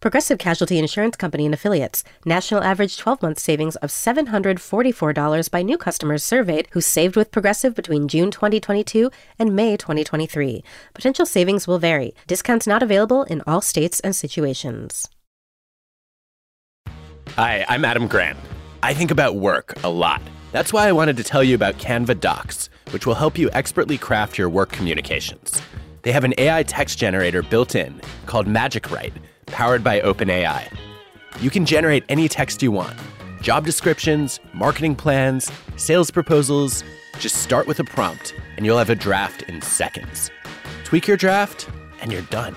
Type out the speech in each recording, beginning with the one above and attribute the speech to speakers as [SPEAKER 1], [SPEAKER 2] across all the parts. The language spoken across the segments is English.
[SPEAKER 1] Progressive Casualty Insurance Company and Affiliates. National average 12 month savings of $744 by new customers surveyed who saved with Progressive between June 2022 and May 2023. Potential savings will vary. Discounts not available in all states and situations.
[SPEAKER 2] Hi, I'm Adam Grant. I think about work a lot. That's why I wanted to tell you about Canva Docs, which will help you expertly craft your work communications. They have an AI text generator built in called Magic Write powered by OpenAI. You can generate any text you want job descriptions, marketing plans, sales proposals. Just start with a prompt, and you'll have a draft in seconds. Tweak your draft, and you're done.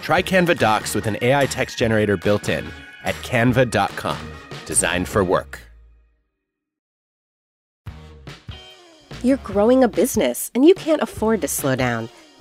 [SPEAKER 2] Try Canva Docs with an AI text generator built in at canva.com, designed for work.
[SPEAKER 1] You're growing a business, and you can't afford to slow down.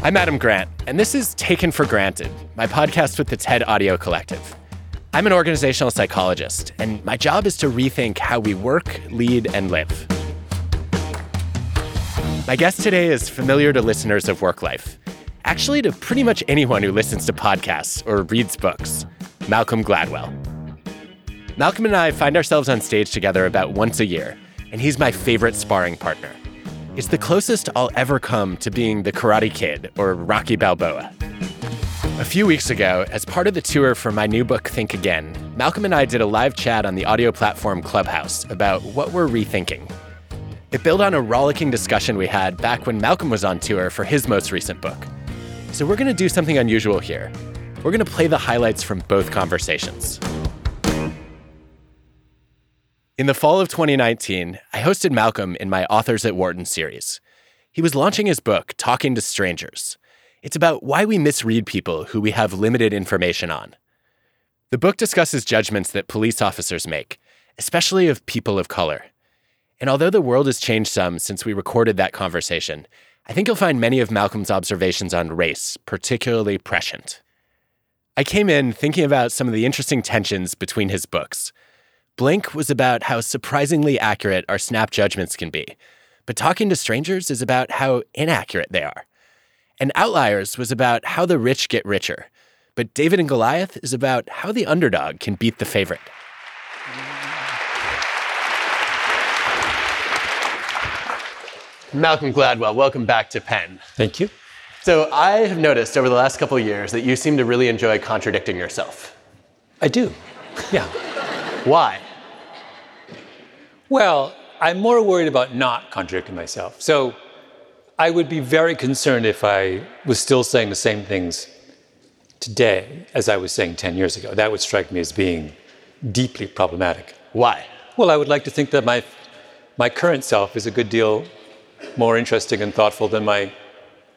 [SPEAKER 2] I'm Adam Grant, and this is Taken for Granted, my podcast with the TED Audio Collective. I'm an organizational psychologist, and my job is to rethink how we work, lead, and live. My guest today is familiar to listeners of Work Life, actually, to pretty much anyone who listens to podcasts or reads books Malcolm Gladwell. Malcolm and I find ourselves on stage together about once a year, and he's my favorite sparring partner. It's the closest I'll ever come to being the Karate Kid or Rocky Balboa. A few weeks ago, as part of the tour for my new book, Think Again, Malcolm and I did a live chat on the audio platform Clubhouse about what we're rethinking. It built on a rollicking discussion we had back when Malcolm was on tour for his most recent book. So we're going to do something unusual here. We're going to play the highlights from both conversations. In the fall of 2019, I hosted Malcolm in my Authors at Wharton series. He was launching his book, Talking to Strangers. It's about why we misread people who we have limited information on. The book discusses judgments that police officers make, especially of people of color. And although the world has changed some since we recorded that conversation, I think you'll find many of Malcolm's observations on race particularly prescient. I came in thinking about some of the interesting tensions between his books Blink was about how surprisingly accurate our snap judgments can be, but Talking to Strangers is about how inaccurate they are. And Outliers was about how the rich get richer, but David and Goliath is about how the underdog can beat the favorite. Malcolm Gladwell, welcome back to Penn.
[SPEAKER 3] Thank you.
[SPEAKER 2] So I have noticed over the last couple of years that you seem to really enjoy contradicting yourself.
[SPEAKER 3] I do. Yeah.
[SPEAKER 2] Why?
[SPEAKER 3] Well, I'm more worried about not contradicting myself. So I would be very concerned if I was still saying the same things today as I was saying 10 years ago. That would strike me as being deeply problematic.
[SPEAKER 2] Why?
[SPEAKER 3] Well, I would like to think that my, my current self is a good deal more interesting and thoughtful than my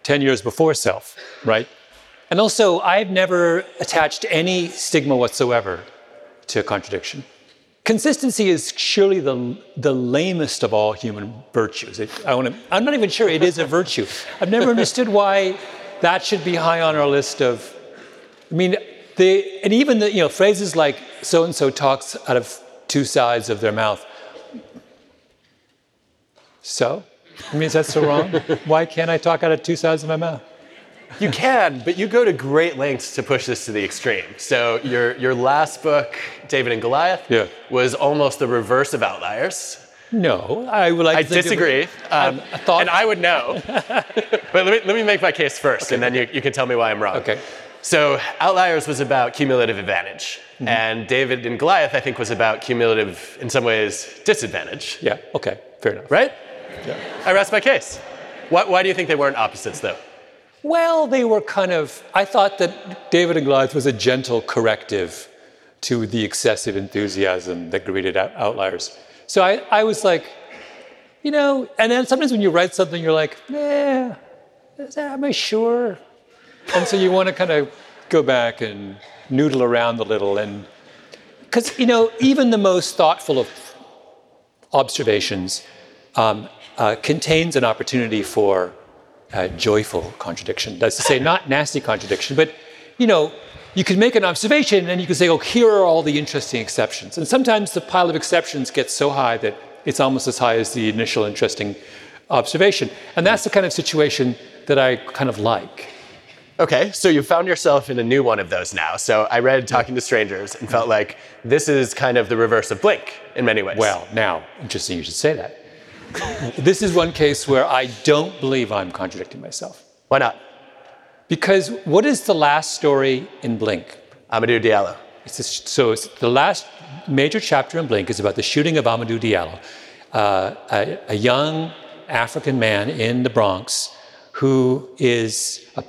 [SPEAKER 3] 10 years before self, right? And also, I've never attached any stigma whatsoever to contradiction. Consistency is surely the, the lamest of all human virtues. It, I wanna, I'm not even sure it is a virtue. I've never understood why that should be high on our list of. I mean, they, and even the, you know, phrases like so and so talks out of two sides of their mouth. So? I mean, is that so wrong? Why can't I talk out of two sides of my mouth?
[SPEAKER 2] You can, but you go to great lengths to push this to the extreme. So your your last book, David and Goliath,
[SPEAKER 3] Yeah.
[SPEAKER 2] was almost the reverse of Outliers.
[SPEAKER 3] No, I would like
[SPEAKER 2] I
[SPEAKER 3] to think of
[SPEAKER 2] disagree, um,
[SPEAKER 3] I thought-
[SPEAKER 2] and I would know. but let me, let me make my case first, and then you, you can tell me why I'm wrong.
[SPEAKER 3] Okay.
[SPEAKER 2] So Outliers was about cumulative advantage,
[SPEAKER 3] Mm-hmm.
[SPEAKER 2] and David and Goliath, I think, was about cumulative, in some ways, disadvantage.
[SPEAKER 3] Yeah, okay, fair enough.
[SPEAKER 2] Right? Yeah. I rest my case. Why, why do you think they weren't opposites, though?
[SPEAKER 3] Well, they were kind of, I thought that David and Goliath was a gentle corrective to the excessive enthusiasm that greeted Outliers. So I, I was like, you know, and then sometimes when you write something, you're like, that, am I sure? And so you want to kind of go back and noodle around a little. And because, you know, even the most thoughtful of observations um, uh, contains an opportunity for uh, joyful contradiction. That's to say, not nasty contradiction, but you know, you can make an observation and you can say, "Oh, here are all the interesting exceptions." And sometimes the pile of exceptions gets so high that it's almost as high as the initial interesting observation. And that's the kind of situation that I kind of like.
[SPEAKER 2] Okay, so you found yourself in a new one of those now. So I read Talking to Strangers and felt like this is kind of the reverse of Blink in many ways.
[SPEAKER 3] Well, now, interesting you should say that. This is one case where I don't believe I'm contradicting myself.
[SPEAKER 2] why not?
[SPEAKER 3] Because what is the last story in Blink?
[SPEAKER 2] Amadou Diallo.
[SPEAKER 3] It's this- so it's the last major chapter in Blink is about the shooting of Amadou Diallo, uh, a, a young African man in the Bronx who is a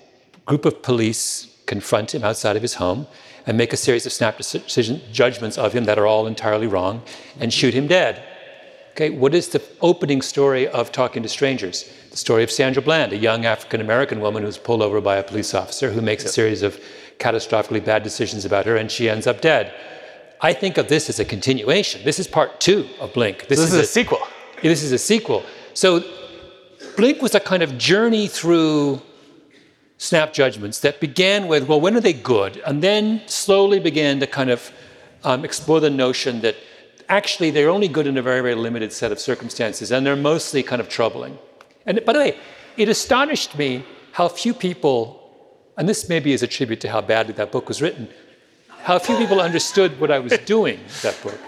[SPEAKER 3] group of police confront him outside of his home and make a series of snap decision judgments of him that are all entirely wrong and shoot him dead. Okay, what is the opening story of Talking to Strangers? The story of Sandra Bland, a young African American woman who's pulled over by a police officer who makes a series of catastrophically bad decisions about her and she ends up dead. I think of this as a continuation. This is part two of Blink.
[SPEAKER 2] This is a sequel.
[SPEAKER 3] This is a sequel. So Blink was a kind of journey through snap judgments that began with, well, when are they good? And then slowly began to kind of um, explore the notion that actually they're only good in a very, very limited set of circumstances, and they're mostly kind of troubling. And by the way, it astonished me how few people, and this maybe is a tribute to how badly that book was written, how few people understood what I was doing that book.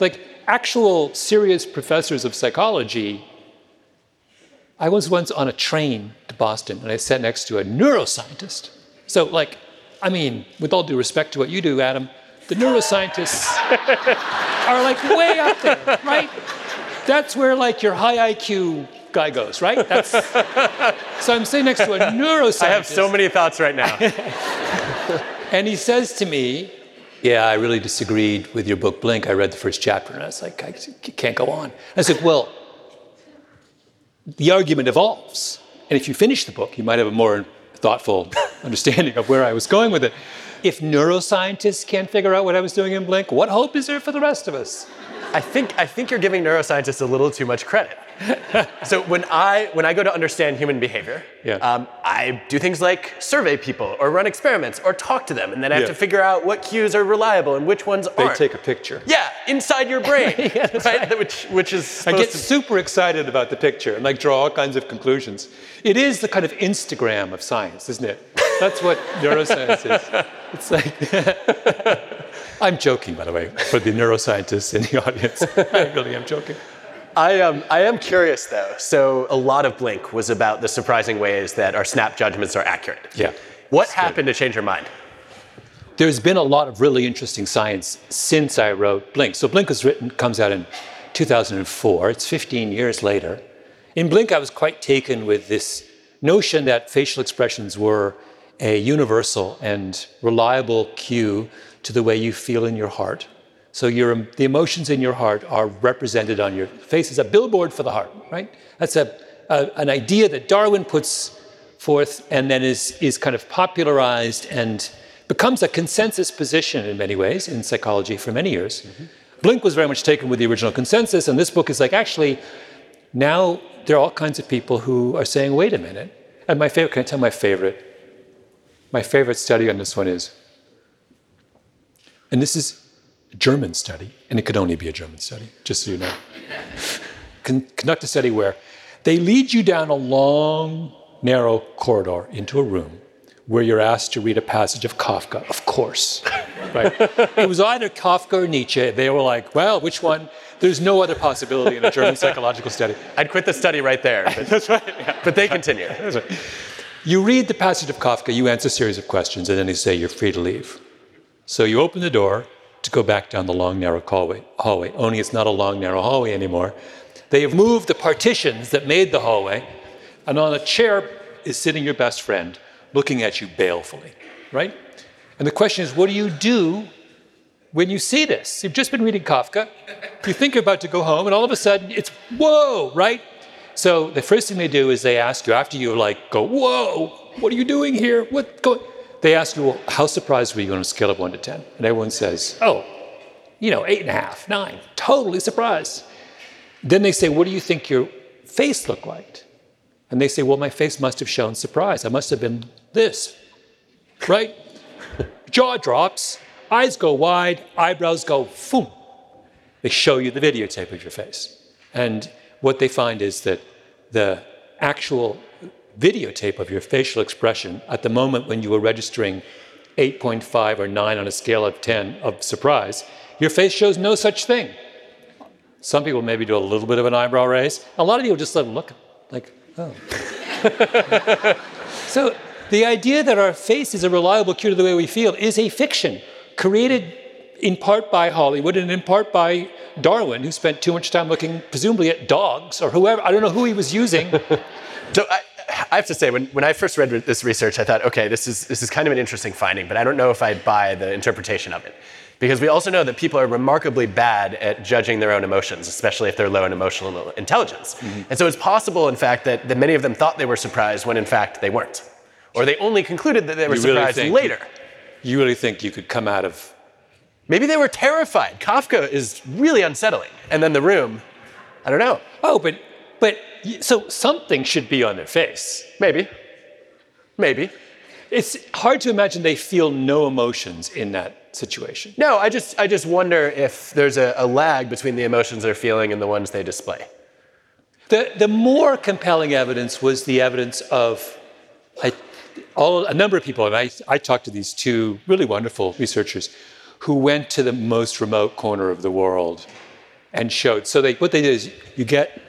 [SPEAKER 3] Like actual serious professors of psychology I was once on a train to Boston and I sat next to a neuroscientist. So, like, I mean, with all due respect to what you do, Adam, the neuroscientists are like way up there, right? That's where like your high IQ guy goes, right? That's, so I'm sitting next to a neuroscientist.
[SPEAKER 2] I have so many thoughts right now.
[SPEAKER 3] And he says to me, Yeah, I really disagreed with your book, Blink. I read the first chapter and I was like, I can't go on. I said, Well, the argument evolves. And if you finish the book, you might have a more thoughtful understanding of where I was going with it. If neuroscientists can't figure out what I was doing in Blink, what hope is there for the rest of us?
[SPEAKER 2] I think I think you're giving neuroscientists a little too much credit. so when I when I go to understand human behavior,
[SPEAKER 3] Yeah.
[SPEAKER 2] um, I do things like survey people or run experiments or talk to them, and then I have
[SPEAKER 3] Yeah.
[SPEAKER 2] to figure out what cues are reliable and which ones
[SPEAKER 3] They
[SPEAKER 2] aren't.
[SPEAKER 3] They take a picture.
[SPEAKER 2] yeah, inside your brain,
[SPEAKER 3] Yeah,
[SPEAKER 2] right?
[SPEAKER 3] right.
[SPEAKER 2] Which which is
[SPEAKER 3] I get
[SPEAKER 2] to
[SPEAKER 3] super excited about the picture and like draw all kinds of conclusions. It is the kind of Instagram of science, isn't it? That's what neuroscience is. It's like, I'm joking, by the way, for the neuroscientists in the audience. I really am joking.
[SPEAKER 2] I, um, I am curious though. So a lot of Blink was about the surprising ways that our snap judgments are accurate.
[SPEAKER 3] Yeah.
[SPEAKER 2] What happened to change your mind?
[SPEAKER 3] There's been a lot of really interesting science since I wrote Blink. So Blink was written, comes out in 2004. It's 15 years later. In Blink, I was quite taken with this notion that facial expressions were a universal and reliable cue to the way you feel in your heart. So your, the emotions in your heart are represented on your face as a billboard for the heart, right? That's a, a, an idea that Darwin puts forth and then is, is kind of popularized and becomes a consensus position in many ways in psychology for many years. Mm-hmm. Blink was very much taken with the original consensus, and this book is like, actually, now there are all kinds of people who are saying, wait a minute. And my favorite, can I tell my favorite? My favorite study on this one is and this is a German study, and it could only be a German study, just so you know. Con- conduct a study where they lead you down a long, narrow corridor into a room where you're asked to read a passage of Kafka, of course. Right? it was either Kafka or Nietzsche. They were like, well, which one? There's no other possibility in a German psychological study.
[SPEAKER 2] I'd quit the study right there. But,
[SPEAKER 3] That's right. yeah.
[SPEAKER 2] but they continue.
[SPEAKER 3] That's right. You read the passage of Kafka, you answer a series of questions, and then they say you're free to leave. So you open the door to go back down the long, narrow hallway, hallway. Only it's not a long, narrow hallway anymore. They have moved the partitions that made the hallway, and on a chair is sitting your best friend, looking at you balefully, right? And the question is, what do you do when you see this? You've just been reading Kafka, you think you're about to go home, and all of a sudden it's whoa, right? So the first thing they do is they ask you after you like go whoa, what are you doing here? What go? They ask you, well, how surprised were you on a scale of one to ten? And everyone says, oh, you know, eight and a half, nine, totally surprised. Then they say, what do you think your face looked like? And they say, well, my face must have shown surprise. I must have been this, right? Jaw drops, eyes go wide, eyebrows go boom. They show you the videotape of your face. And what they find is that the actual videotape of your facial expression at the moment when you were registering 8.5 or 9 on a scale of 10 of surprise, your face shows no such thing. Some people maybe do a little bit of an eyebrow raise. A lot of people just let them look like, oh. so the idea that our face is a reliable cue to the way we feel is a fiction created in part by Hollywood and in part by Darwin, who spent too much time looking presumably at dogs or whoever. I don't know who he was using.
[SPEAKER 2] So I, I have to say, when, when I first read this research, I thought, okay, this is, this is kind of an interesting finding, but I don't know if I buy the interpretation of it. Because we also know that people are remarkably bad at judging their own emotions, especially if they're low in emotional intelligence. Mm-hmm. And so it's possible, in fact, that, that many of them thought they were surprised when in fact they weren't. Or they only concluded that they were
[SPEAKER 3] You
[SPEAKER 2] surprised
[SPEAKER 3] think
[SPEAKER 2] later.
[SPEAKER 3] You, you really think you could come out of.
[SPEAKER 2] Maybe they were terrified. Kafka is really unsettling. And then the room, I don't know.
[SPEAKER 3] Oh, but, but, so something should be on their face.
[SPEAKER 2] Maybe. Maybe.
[SPEAKER 3] It's hard to imagine they feel no emotions in that situation.
[SPEAKER 2] No, I just, I just wonder if there's a, a lag between the emotions they're feeling and the ones they display.
[SPEAKER 3] The, the more compelling evidence was the evidence of I, all, a number of people, and I, I talked to these two really wonderful researchers who went to the most remote corner of the world and showed. So they, what they did is you get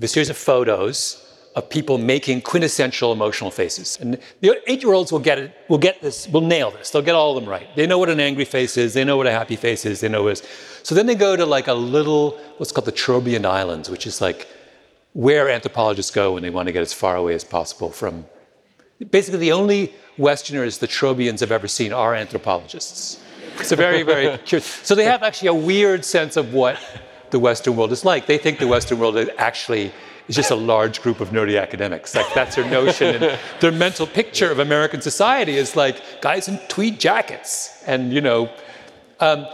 [SPEAKER 3] a series of photos of people making quintessential emotional faces. And the eight-year-olds will get it, will get this, will nail this. They'll get all of them right. They know what an angry face is, they know what a happy face is, they know what. So then they go to like a little, what's called the Trobriand Islands, which is like where anthropologists go when they want to get as far away as possible from. Basically, the only Westerners the Trobians have ever seen are anthropologists. It's a very, very curious. So they have actually a weird sense of what the Western world is like. They think the Western world is actually is just a large group of nerdy academics. Like that's their notion, and their mental picture of American society is like guys in tweed jackets, and you know. Um,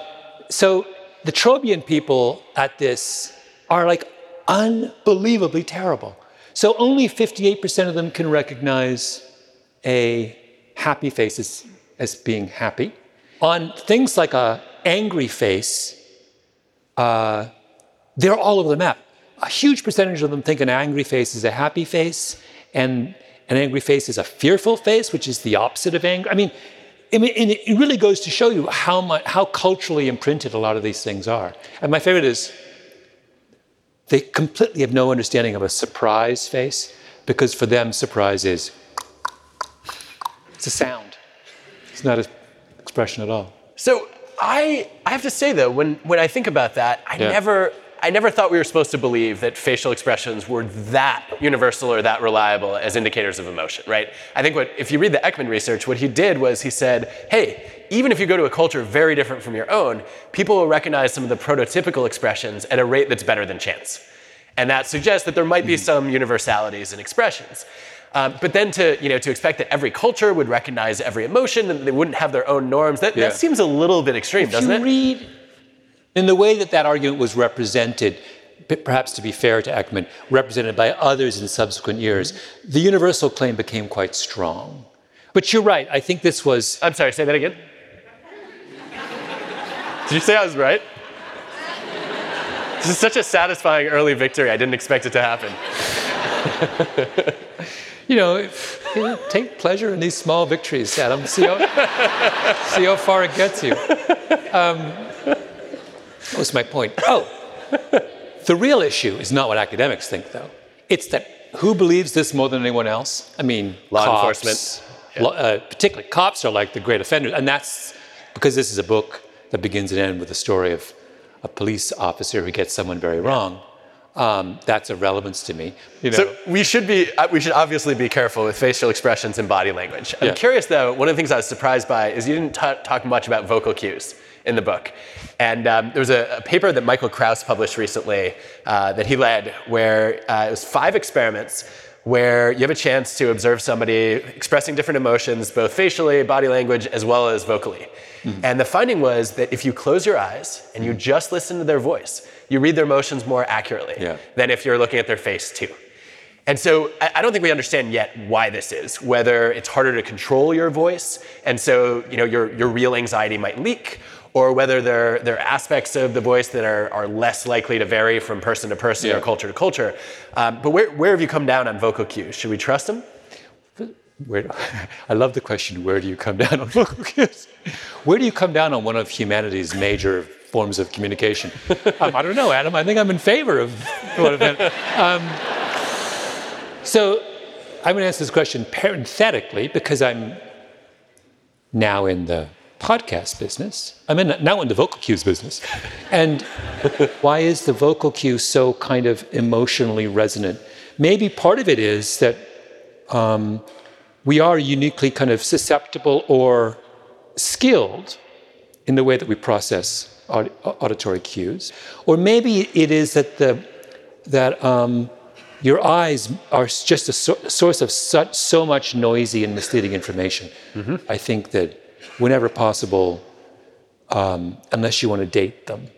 [SPEAKER 3] so the Trobriand people at this are like unbelievably terrible. So only 58% of them can recognize a happy face as, as being happy. On things like a angry face, uh, they're all over the map. A huge percentage of them think an angry face is a happy face, and an angry face is a fearful face, which is the opposite of anger. I mean, I mean, it really goes to show you how much, how culturally imprinted a lot of these things are. And my favorite is they completely have no understanding of a surprise face because for them, surprise is it's a sound. It's not an expression at all.
[SPEAKER 2] So I, I have to say though, when, when I think about that, I
[SPEAKER 3] Yeah.
[SPEAKER 2] never, I never thought we were supposed to believe that facial expressions were that universal or that reliable as indicators of emotion, right? I think what, if you read the Ekman research, what he did was he said, hey, even if you go to a culture very different from your own, people will recognize some of the prototypical expressions at a rate that's better than chance. And that suggests that there might be hmm. some universalities in expressions. Um, but then to, you know, to expect that every culture would recognize every emotion and they wouldn't have their own norms, that,
[SPEAKER 3] Yeah.
[SPEAKER 2] that seems a little bit extreme,
[SPEAKER 3] If
[SPEAKER 2] doesn't
[SPEAKER 3] you
[SPEAKER 2] it?
[SPEAKER 3] read in the way that that argument was represented, perhaps to be fair to Ekman, represented by others in subsequent years, the universal claim became quite strong. But you're right. I think this was
[SPEAKER 2] I'm sorry, say that again. Did you say I was right? This is such a satisfying early victory. I didn't expect it to happen.
[SPEAKER 3] you know, take pleasure in these small victories, Adam. See how, see how far it gets you. Um, what was my point? Oh, the real issue is not what academics think, though. It's that who believes this more than anyone else? I mean,
[SPEAKER 2] law
[SPEAKER 3] cops,
[SPEAKER 2] enforcement.
[SPEAKER 3] Yeah. uh, particularly cops are like the great offenders, and that's because this is a book that begins and ends with the story of a police officer who gets someone very wrong. Um, that's a relevance to me.
[SPEAKER 2] You know? So we should be uh, we should obviously be careful with facial expressions and body language. I'm
[SPEAKER 3] Yeah.
[SPEAKER 2] curious though. One of the things I was surprised by is you didn't ta talk much about vocal cues in the book. And um, there was a, a paper that Michael Kraus published recently uh, that he led, where uh, it was five experiments where you have a chance to observe somebody expressing different emotions, both facially, body language, as well as vocally. And the finding was that if you close your eyes and you just listen to their voice, you read their emotions more accurately
[SPEAKER 3] Yeah.
[SPEAKER 2] than if you're looking at their face too. And so I don't think we understand yet why this is, whether it's harder to control your voice, and so you know your, your real anxiety might leak, or whether there, there are aspects of the voice that are, are less likely to vary from person to person or culture to culture. Um, but where, where have you come down on vocal cues? Should we trust them?
[SPEAKER 3] Where, I love the question, where do you come down on vocal cues? Where do you come down on one of humanity's major forms of communication? Um, I don't know, Adam. I think I'm in favor of of them. Um, so I'm going to answer this question parenthetically because I'm now in the podcast business. I'm in, now in the vocal cues business. And why is the vocal cue so kind of emotionally resonant? Maybe part of it is that um, we are uniquely kind of susceptible or skilled in the way that we process aud- auditory cues. Or maybe it is that, the, that um, your eyes are just a so- source of such, so much noisy and misleading information. I think that whenever possible, um, unless you want to date them,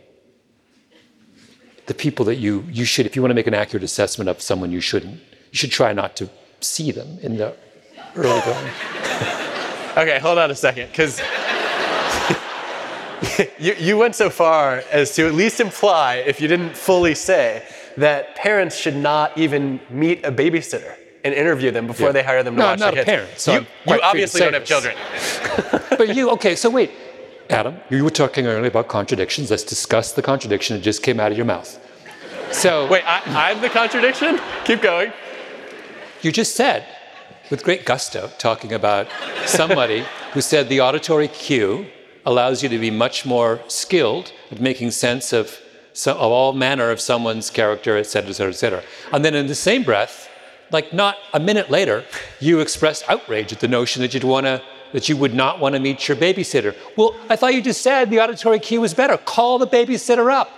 [SPEAKER 3] the people that you, you should, if you want to make an accurate assessment of someone, you shouldn't. You should try not to see them in the early going.
[SPEAKER 2] Okay, hold on a second, because you, you went so far as to at least imply, if you didn't fully say, that parents should not even meet a babysitter and interview them before
[SPEAKER 3] Yeah.
[SPEAKER 2] they hire them to
[SPEAKER 3] No,
[SPEAKER 2] watch
[SPEAKER 3] I'm not a parent, so
[SPEAKER 2] you you obviously don't have children.
[SPEAKER 3] but you, okay, so wait, Adam, you were talking earlier about contradictions. Let's discuss the contradiction that just came out of your mouth. So,
[SPEAKER 2] Wait, I, I'm the contradiction? Keep going.
[SPEAKER 3] you just said, with great gusto, talking about somebody who said the auditory cue allows you to be much more skilled at making sense of, so, of all manner of someone's character, et cetera, et cetera, et cetera. And then in the same breath, like not a minute later, you expressed outrage at the notion that you'd want to that you would not want to meet your babysitter. Well, I thought you just said the auditory cue was better. Call the babysitter up.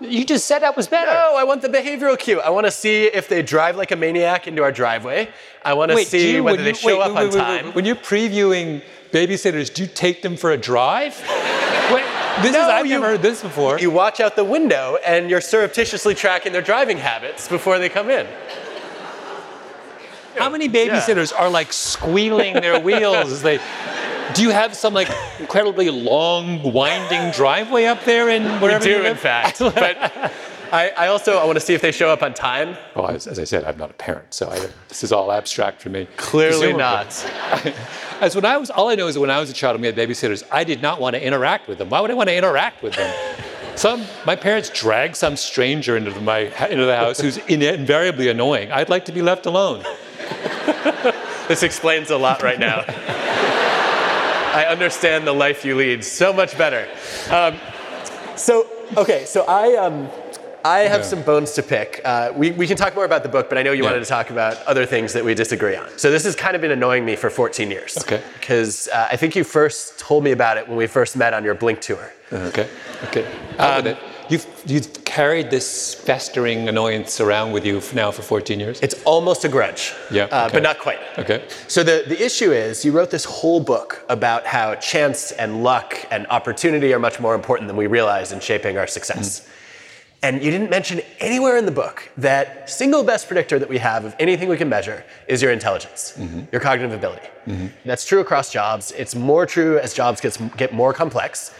[SPEAKER 3] You just said that was better.
[SPEAKER 2] No, I want the behavioral cue. I want to see if they drive like a maniac into our driveway. I want to
[SPEAKER 3] Wait,
[SPEAKER 2] see
[SPEAKER 3] you-
[SPEAKER 2] whether
[SPEAKER 3] when
[SPEAKER 2] they show
[SPEAKER 3] wait,
[SPEAKER 2] up
[SPEAKER 3] wait,
[SPEAKER 2] on time.
[SPEAKER 3] When you're previewing babysitters, do you take them for a drive? Wait, this
[SPEAKER 2] No,
[SPEAKER 3] is, I've
[SPEAKER 2] you-
[SPEAKER 3] never heard this before.
[SPEAKER 2] You watch out the window and you're surreptitiously tracking their driving habits before they come in.
[SPEAKER 3] How many babysitters are like squealing their wheels as they? Do you have some like incredibly long, winding driveway up there in
[SPEAKER 2] We
[SPEAKER 3] wherever you
[SPEAKER 2] do, in fact. But I, I also I want to see if they show up on time.
[SPEAKER 3] Well, as, as I said, I'm not a parent, so I, this is all abstract for me.
[SPEAKER 2] Clearly
[SPEAKER 3] Presumably.
[SPEAKER 2] not.
[SPEAKER 3] As when I was, all I know is that when I was a child and we had babysitters, I did not want to interact with them. Why would I want to interact with them? Some, my parents drag some stranger into the, my into the house who's in, invariably annoying. I'd like to be left alone.
[SPEAKER 2] This explains a lot right now. I understand the life you lead so much better. Um, so, okay, so I, um, I have
[SPEAKER 3] Yeah.
[SPEAKER 2] some bones to pick. Uh, we, we can talk more about the book, but I know you
[SPEAKER 3] Yeah.
[SPEAKER 2] wanted to talk about other things that we disagree on. So this has kind of been annoying me for 14 years.
[SPEAKER 3] Okay.
[SPEAKER 2] Because uh, I think you first told me about it when we first met on your Blink tour.
[SPEAKER 3] Okay. Okay. Out with it. You've, you've carried this festering annoyance around with you f- now for 14 years?
[SPEAKER 2] It's almost a grudge,
[SPEAKER 3] Yeah,
[SPEAKER 2] uh,
[SPEAKER 3] okay.
[SPEAKER 2] but not quite.
[SPEAKER 3] Okay.
[SPEAKER 2] So the, the issue is you wrote this whole book about how chance and luck and opportunity are much more important than we realize in shaping our success. And you didn't mention anywhere in the book that single best predictor that we have of anything we can measure is your intelligence, mm-hmm. your cognitive ability. Mm-hmm. That's true across jobs. It's more true as jobs gets, get more complex.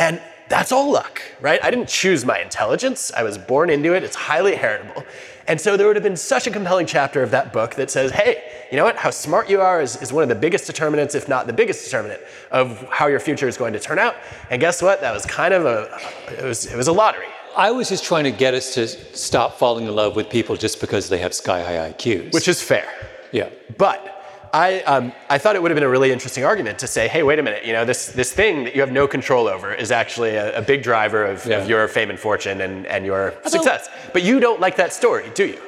[SPEAKER 2] And that's all luck, right? I didn't choose my intelligence. I was born into it. It's highly heritable. And so there would have been such a compelling chapter of that book that says, hey, you know what? How smart you are is, is one of the biggest determinants, if not the biggest determinant, of how your future is going to turn out. And guess what? That was kind of a, it was, it was a lottery.
[SPEAKER 3] I was just trying to get us to stop falling in love with people just because they have sky high IQs.
[SPEAKER 2] Which is fair.
[SPEAKER 3] yeah.
[SPEAKER 2] But I, um, I thought it would have been a really interesting argument to say, hey, wait a minute, you know, this, this thing that you have no control over is actually a, a big driver of,
[SPEAKER 3] Yeah.
[SPEAKER 2] of your fame and fortune and, and your success. But you don't like that story, do you?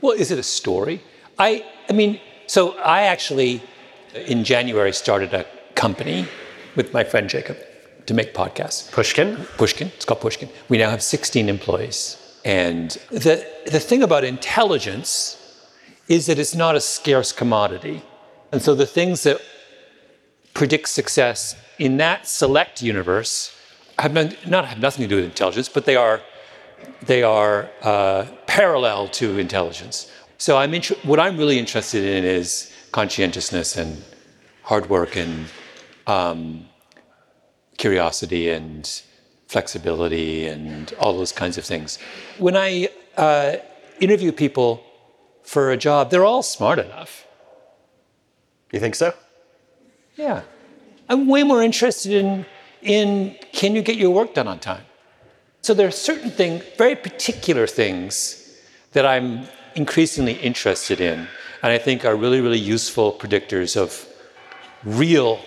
[SPEAKER 3] Well, is it a story? I, I mean, so I actually, in January, started a company with my friend Jacob to make podcasts.
[SPEAKER 2] Pushkin?
[SPEAKER 3] Pushkin. It's called Pushkin. We now have 16 employees. And the, the thing about intelligence is that it's not a scarce commodity. And so the things that predict success in that select universe have none, not have nothing to do with intelligence, but they are they are uh, parallel to intelligence. So I'm inter- what I'm really interested in is conscientiousness and hard work and um, curiosity and flexibility and all those kinds of things. When I uh, interview people for a job, they're all smart enough.
[SPEAKER 2] You think so?
[SPEAKER 3] Yeah. I'm way more interested in, in can you get your work done on time? So there are certain things, very particular things that I'm increasingly interested in, and I think are really, really useful predictors of real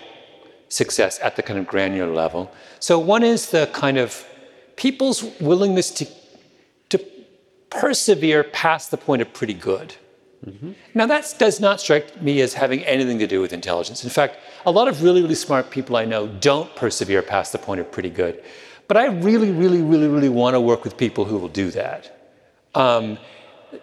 [SPEAKER 3] success at the kind of granular level. So one is the kind of people's willingness to, to persevere past the point of pretty good. Now, that does not strike me as having anything to do with intelligence. In fact, a lot of really, really smart people I know don't persevere past the point of pretty good. But I really, really, really, really want to work with people who will do that. Um,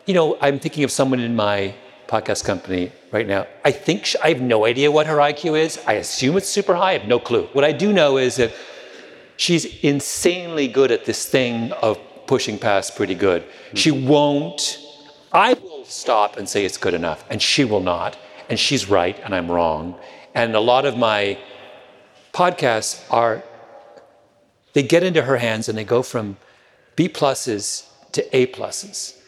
[SPEAKER 3] you know, I'm thinking of someone in my podcast company right now. I think sh I have no idea what her IQ is. I assume it's super high. I have no clue. What I do know is that she's insanely good at this thing of pushing past pretty good. Hmm. She won't. I will stop and say it's good enough, and she will not. And she's right, and I'm wrong. And a lot of my podcasts are, they get into her hands and they go from B pluses to A pluses.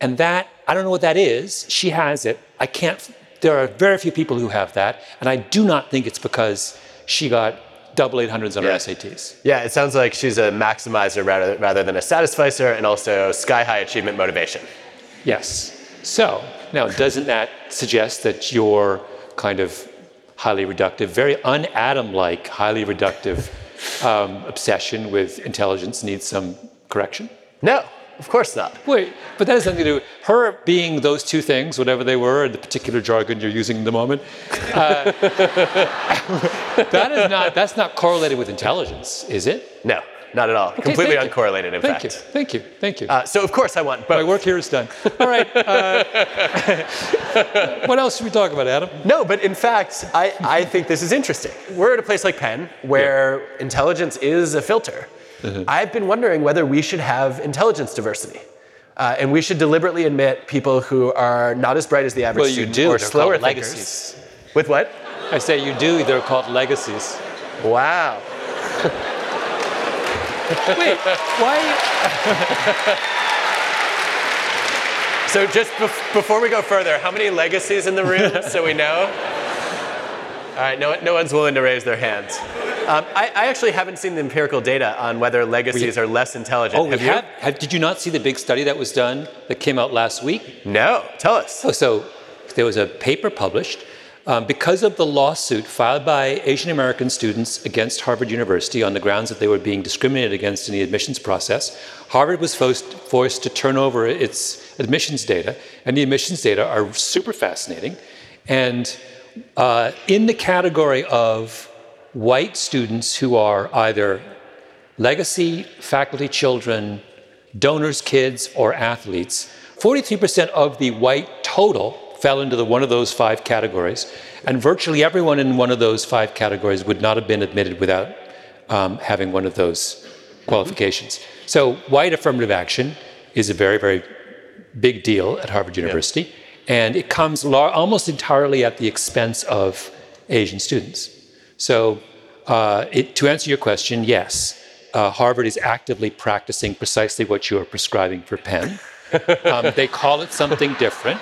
[SPEAKER 3] And that, I don't know what that is. She has it. I can't, there are very few people who have that. And I do not think it's because she got double 800s on her SATs.
[SPEAKER 2] Yeah, it sounds like she's a maximizer rather, rather than a satisficer and also sky high achievement motivation.
[SPEAKER 3] Yes. So, now, doesn't that suggest that your kind of highly reductive, very un Adam like, highly reductive um, obsession with intelligence needs some correction?
[SPEAKER 2] No, of course not.
[SPEAKER 3] Wait, but that has nothing to do with her being those two things, whatever they were, in the particular jargon you're using in the moment. Uh, that is not, that's not correlated with intelligence, is it?
[SPEAKER 2] No, not at all.
[SPEAKER 3] Okay,
[SPEAKER 2] Completely uncorrelated, in
[SPEAKER 3] Thank
[SPEAKER 2] fact.
[SPEAKER 3] you, thank you, thank you.
[SPEAKER 2] Uh, so, of course, I want
[SPEAKER 3] My work here is done. All right. Uh, what else should we talk about, Adam?
[SPEAKER 2] No, but in fact, I, I think this is interesting. We're at a place like Penn where intelligence is a filter.
[SPEAKER 3] Mm-hmm.
[SPEAKER 2] I've been wondering whether we should have intelligence diversity. Uh, and we should deliberately admit people who are not as bright as the average
[SPEAKER 3] Well, you
[SPEAKER 2] student
[SPEAKER 3] do.
[SPEAKER 2] or
[SPEAKER 3] They're
[SPEAKER 2] slower thinkers.
[SPEAKER 3] legacies.
[SPEAKER 2] With what?
[SPEAKER 3] I say you do. They're called legacies.
[SPEAKER 2] Wow.
[SPEAKER 3] Wait, why?
[SPEAKER 2] So just bef- before we go further, how many legacies in the room so we know? All right, no, no one's willing to raise their hands. Um, I, I actually haven't seen the empirical data on whether legacies are less intelligent.
[SPEAKER 3] Oh, we
[SPEAKER 2] have you?
[SPEAKER 3] have, have. Did you not see the big study that was done that came out last week?
[SPEAKER 2] No, tell us.
[SPEAKER 3] Oh, so there was a paper published um, because of the lawsuit filed by Asian American students against Harvard University on the grounds that they were being discriminated against in the admissions process. Harvard was forced, forced to turn over its admissions data, and the admissions data are super fascinating. And uh, in the category of white students who are either legacy faculty children, donors' kids, or athletes. 43% of the white total fell into the, one of those five categories, and virtually everyone in one of those five categories would not have been admitted without um, having one of those qualifications. So, white affirmative action is a very, very big deal at Harvard University, and it comes lar- almost entirely at the expense of Asian students. So, Uh, it, to answer your question, yes. Uh, Harvard is actively practicing precisely what you are prescribing for Penn. Um, they call it something different,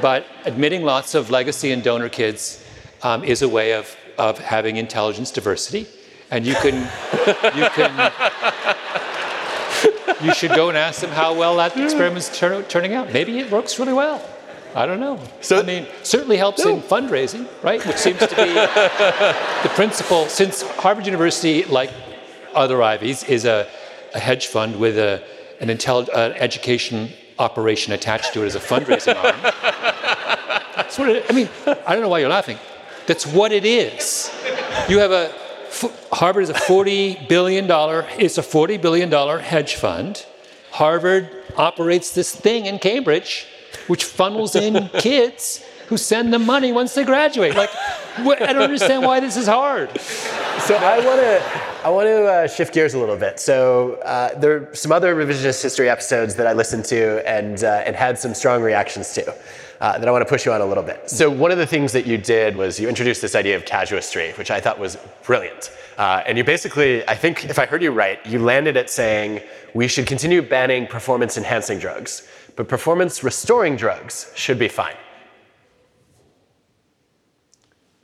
[SPEAKER 3] but admitting lots of legacy and donor kids um, is a way of, of having intelligence diversity. And you can, you can, you should go and ask them how well that experiment's turn, turning out. Maybe it works really well. I don't know. So I mean, certainly helps no. in fundraising, right? Which seems to be the principle. Since Harvard University, like other Ivies, is a, a hedge fund with a, an intelli- uh, education operation attached to it as a fundraising arm. That's what it, I mean. I don't know why you're laughing. That's what it is. You have a Harvard is a forty billion dollar. It's a forty billion dollar hedge fund. Harvard operates this thing in Cambridge which funnels in kids who send them money once they graduate. Like, I don't understand why this is hard.
[SPEAKER 2] So I want to I want to uh, shift gears a little bit. So uh, there are some other revisionist history episodes that I listened to and uh, and had some strong reactions to. Uh, that I want to push you on a little bit. So one of the things that you did was you introduced this idea of casuistry, which I thought was brilliant. Uh, and you basically, I think, if I heard you right, you landed at saying we should continue banning performance-enhancing drugs but performance restoring drugs should be fine.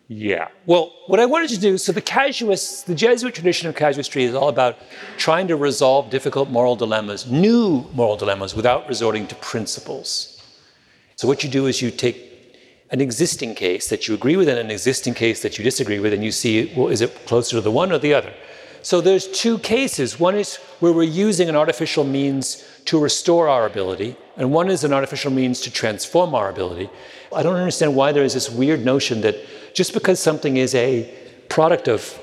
[SPEAKER 3] Yeah. Well, what I wanted to do so the casuists, the Jesuit tradition of casuistry is all about trying to resolve difficult moral dilemmas, new moral dilemmas, without resorting to principles. So, what you do is you take an existing case that you agree with and an existing case that you disagree with, and you see, well, is it closer to the one or the other? So, there's two cases. One is where we're using an artificial means to restore our ability, and one is an artificial means to transform our ability. I don't understand why there is this weird notion that just because something is a product of,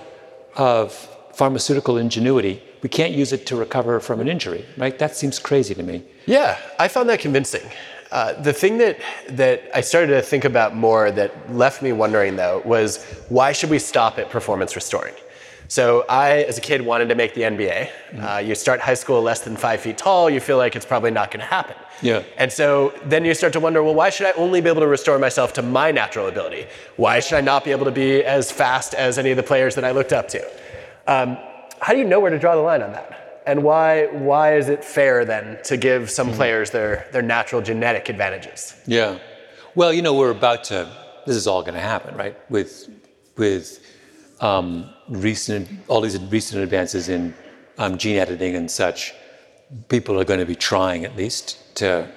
[SPEAKER 3] of pharmaceutical ingenuity, we can't use it to recover from an injury, right? That seems crazy to me.
[SPEAKER 2] Yeah, I found that convincing. Uh, the thing that, that I started to think about more that left me wondering though was why should we stop at performance restoring? So I, as a kid, wanted to make the NBA. Mm-hmm. Uh, you start high school less than five feet tall, you feel like it's probably not going to happen.
[SPEAKER 3] Yeah.
[SPEAKER 2] And so then you start to wonder, well, why should I only be able to restore myself to my natural ability? Why should I not be able to be as fast as any of the players that I looked up to? Um, how do you know where to draw the line on that? And why, why is it fair then to give some mm-hmm. players their, their natural genetic advantages?
[SPEAKER 3] Yeah. Well, you know, we're about to, this is all going to happen, right? With, with um, recent, all these recent advances in um, gene editing and such, people are going to be trying at least to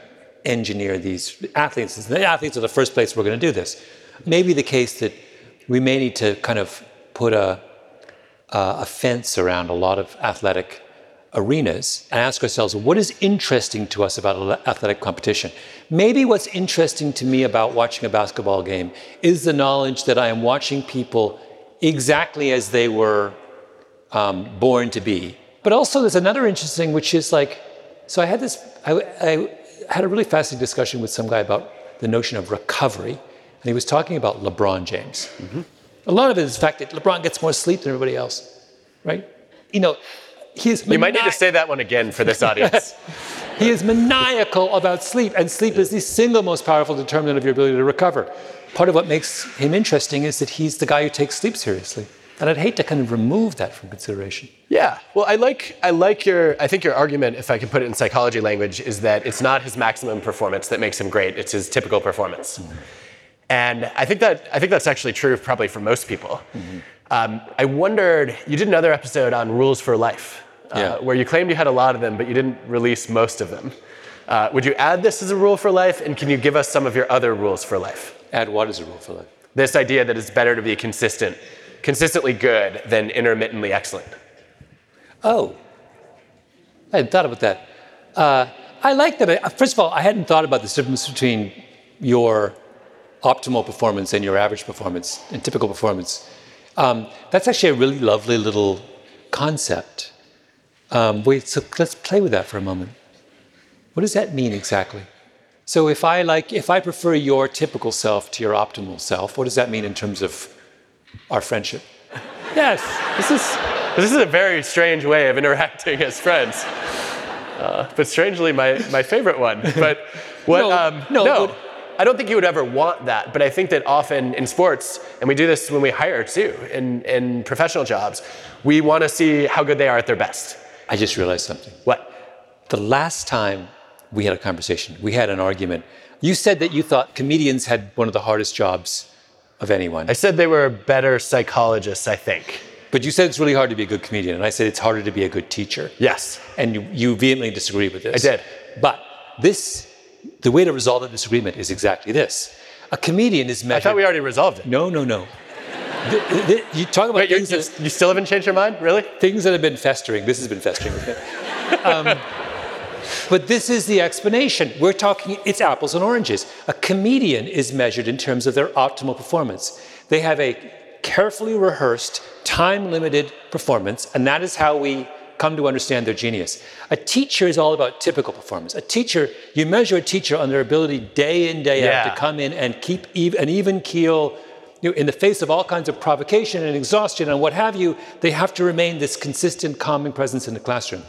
[SPEAKER 3] engineer these athletes. The athletes are the first place we're going to do this. Maybe the case that we may need to kind of put a, a fence around a lot of athletic arenas and ask ourselves what is interesting to us about athletic competition? Maybe what's interesting to me about watching a basketball game is the knowledge that I am watching people exactly as they were um, born to be. But also, there's another interesting, which is like, so I had this, I, I had a really fascinating discussion with some guy about the notion of recovery, and he was talking about LeBron James. Mm-hmm. A lot of it is the fact that LeBron gets more sleep than everybody else, right? You know, he's.
[SPEAKER 2] You might need to say that one again for this audience.
[SPEAKER 3] he is maniacal about sleep, and sleep is the single most powerful determinant of your ability to recover part of what makes him interesting is that he's the guy who takes sleep seriously. And I'd hate to kind of remove that from consideration.
[SPEAKER 2] Yeah. Well, I like I like your I think your argument, if I can put it in psychology language, is that it's not his maximum performance that makes him great. It's his typical performance. Mm-hmm. And I think that I think that's actually true probably for most people. Mm-hmm. Um, I wondered you did another episode on rules for life, uh, yeah. where you claimed you had a lot of them, but you didn't release most of them. Uh, would you add this as a rule for life, and can you give us some of your other rules for life?
[SPEAKER 3] Add what as a rule for life?
[SPEAKER 2] This idea that it's better to be consistent, consistently good than intermittently excellent.
[SPEAKER 3] Oh, I hadn't thought about that. Uh, I like that. First of all, I hadn't thought about the difference between your optimal performance and your average performance and typical performance. Um, that's actually a really lovely little concept. Um, wait, so let's play with that for a moment. What does that mean exactly? So if I like, if I prefer your typical self to your optimal self, what does that mean in terms of our friendship?
[SPEAKER 2] yes, this is this is a very strange way of interacting as friends, uh, but strangely my my favorite one. But what?
[SPEAKER 3] No,
[SPEAKER 2] um,
[SPEAKER 3] no, no. What,
[SPEAKER 2] I don't think you would ever want that, but I think that often in sports, and we do this when we hire too, in, in professional jobs, we want to see how good they are at their best.
[SPEAKER 3] I just realized something.
[SPEAKER 2] What?
[SPEAKER 3] The last time we had a conversation, we had an argument. You said that you thought comedians had one of the hardest jobs of anyone.
[SPEAKER 2] I said they were better psychologists, I think.
[SPEAKER 3] But you said it's really hard to be a good comedian, and I said it's harder to be a good teacher.
[SPEAKER 2] Yes.
[SPEAKER 3] And you, you vehemently disagree with this.
[SPEAKER 2] I did.
[SPEAKER 3] But this, the way to resolve the disagreement is exactly this. A comedian is measured.
[SPEAKER 2] I thought we already resolved it.
[SPEAKER 3] No, no, no. the, the, you talk about
[SPEAKER 2] Wait,
[SPEAKER 3] things, that,
[SPEAKER 2] you still haven't changed your mind? Really?
[SPEAKER 3] things that have been festering. This has been festering. um, but this is the explanation. We're talking, it's apples and oranges. A comedian is measured in terms of their optimal performance. They have a carefully rehearsed, time limited performance, and that is how we come to understand their genius. A teacher is all about typical performance. A teacher, you measure a teacher on their ability day in, day
[SPEAKER 2] Yeah.
[SPEAKER 3] out to come in and keep an even keel. You know, in the face of all kinds of provocation and exhaustion and what have you, they have to remain this consistent, calming presence in the classroom.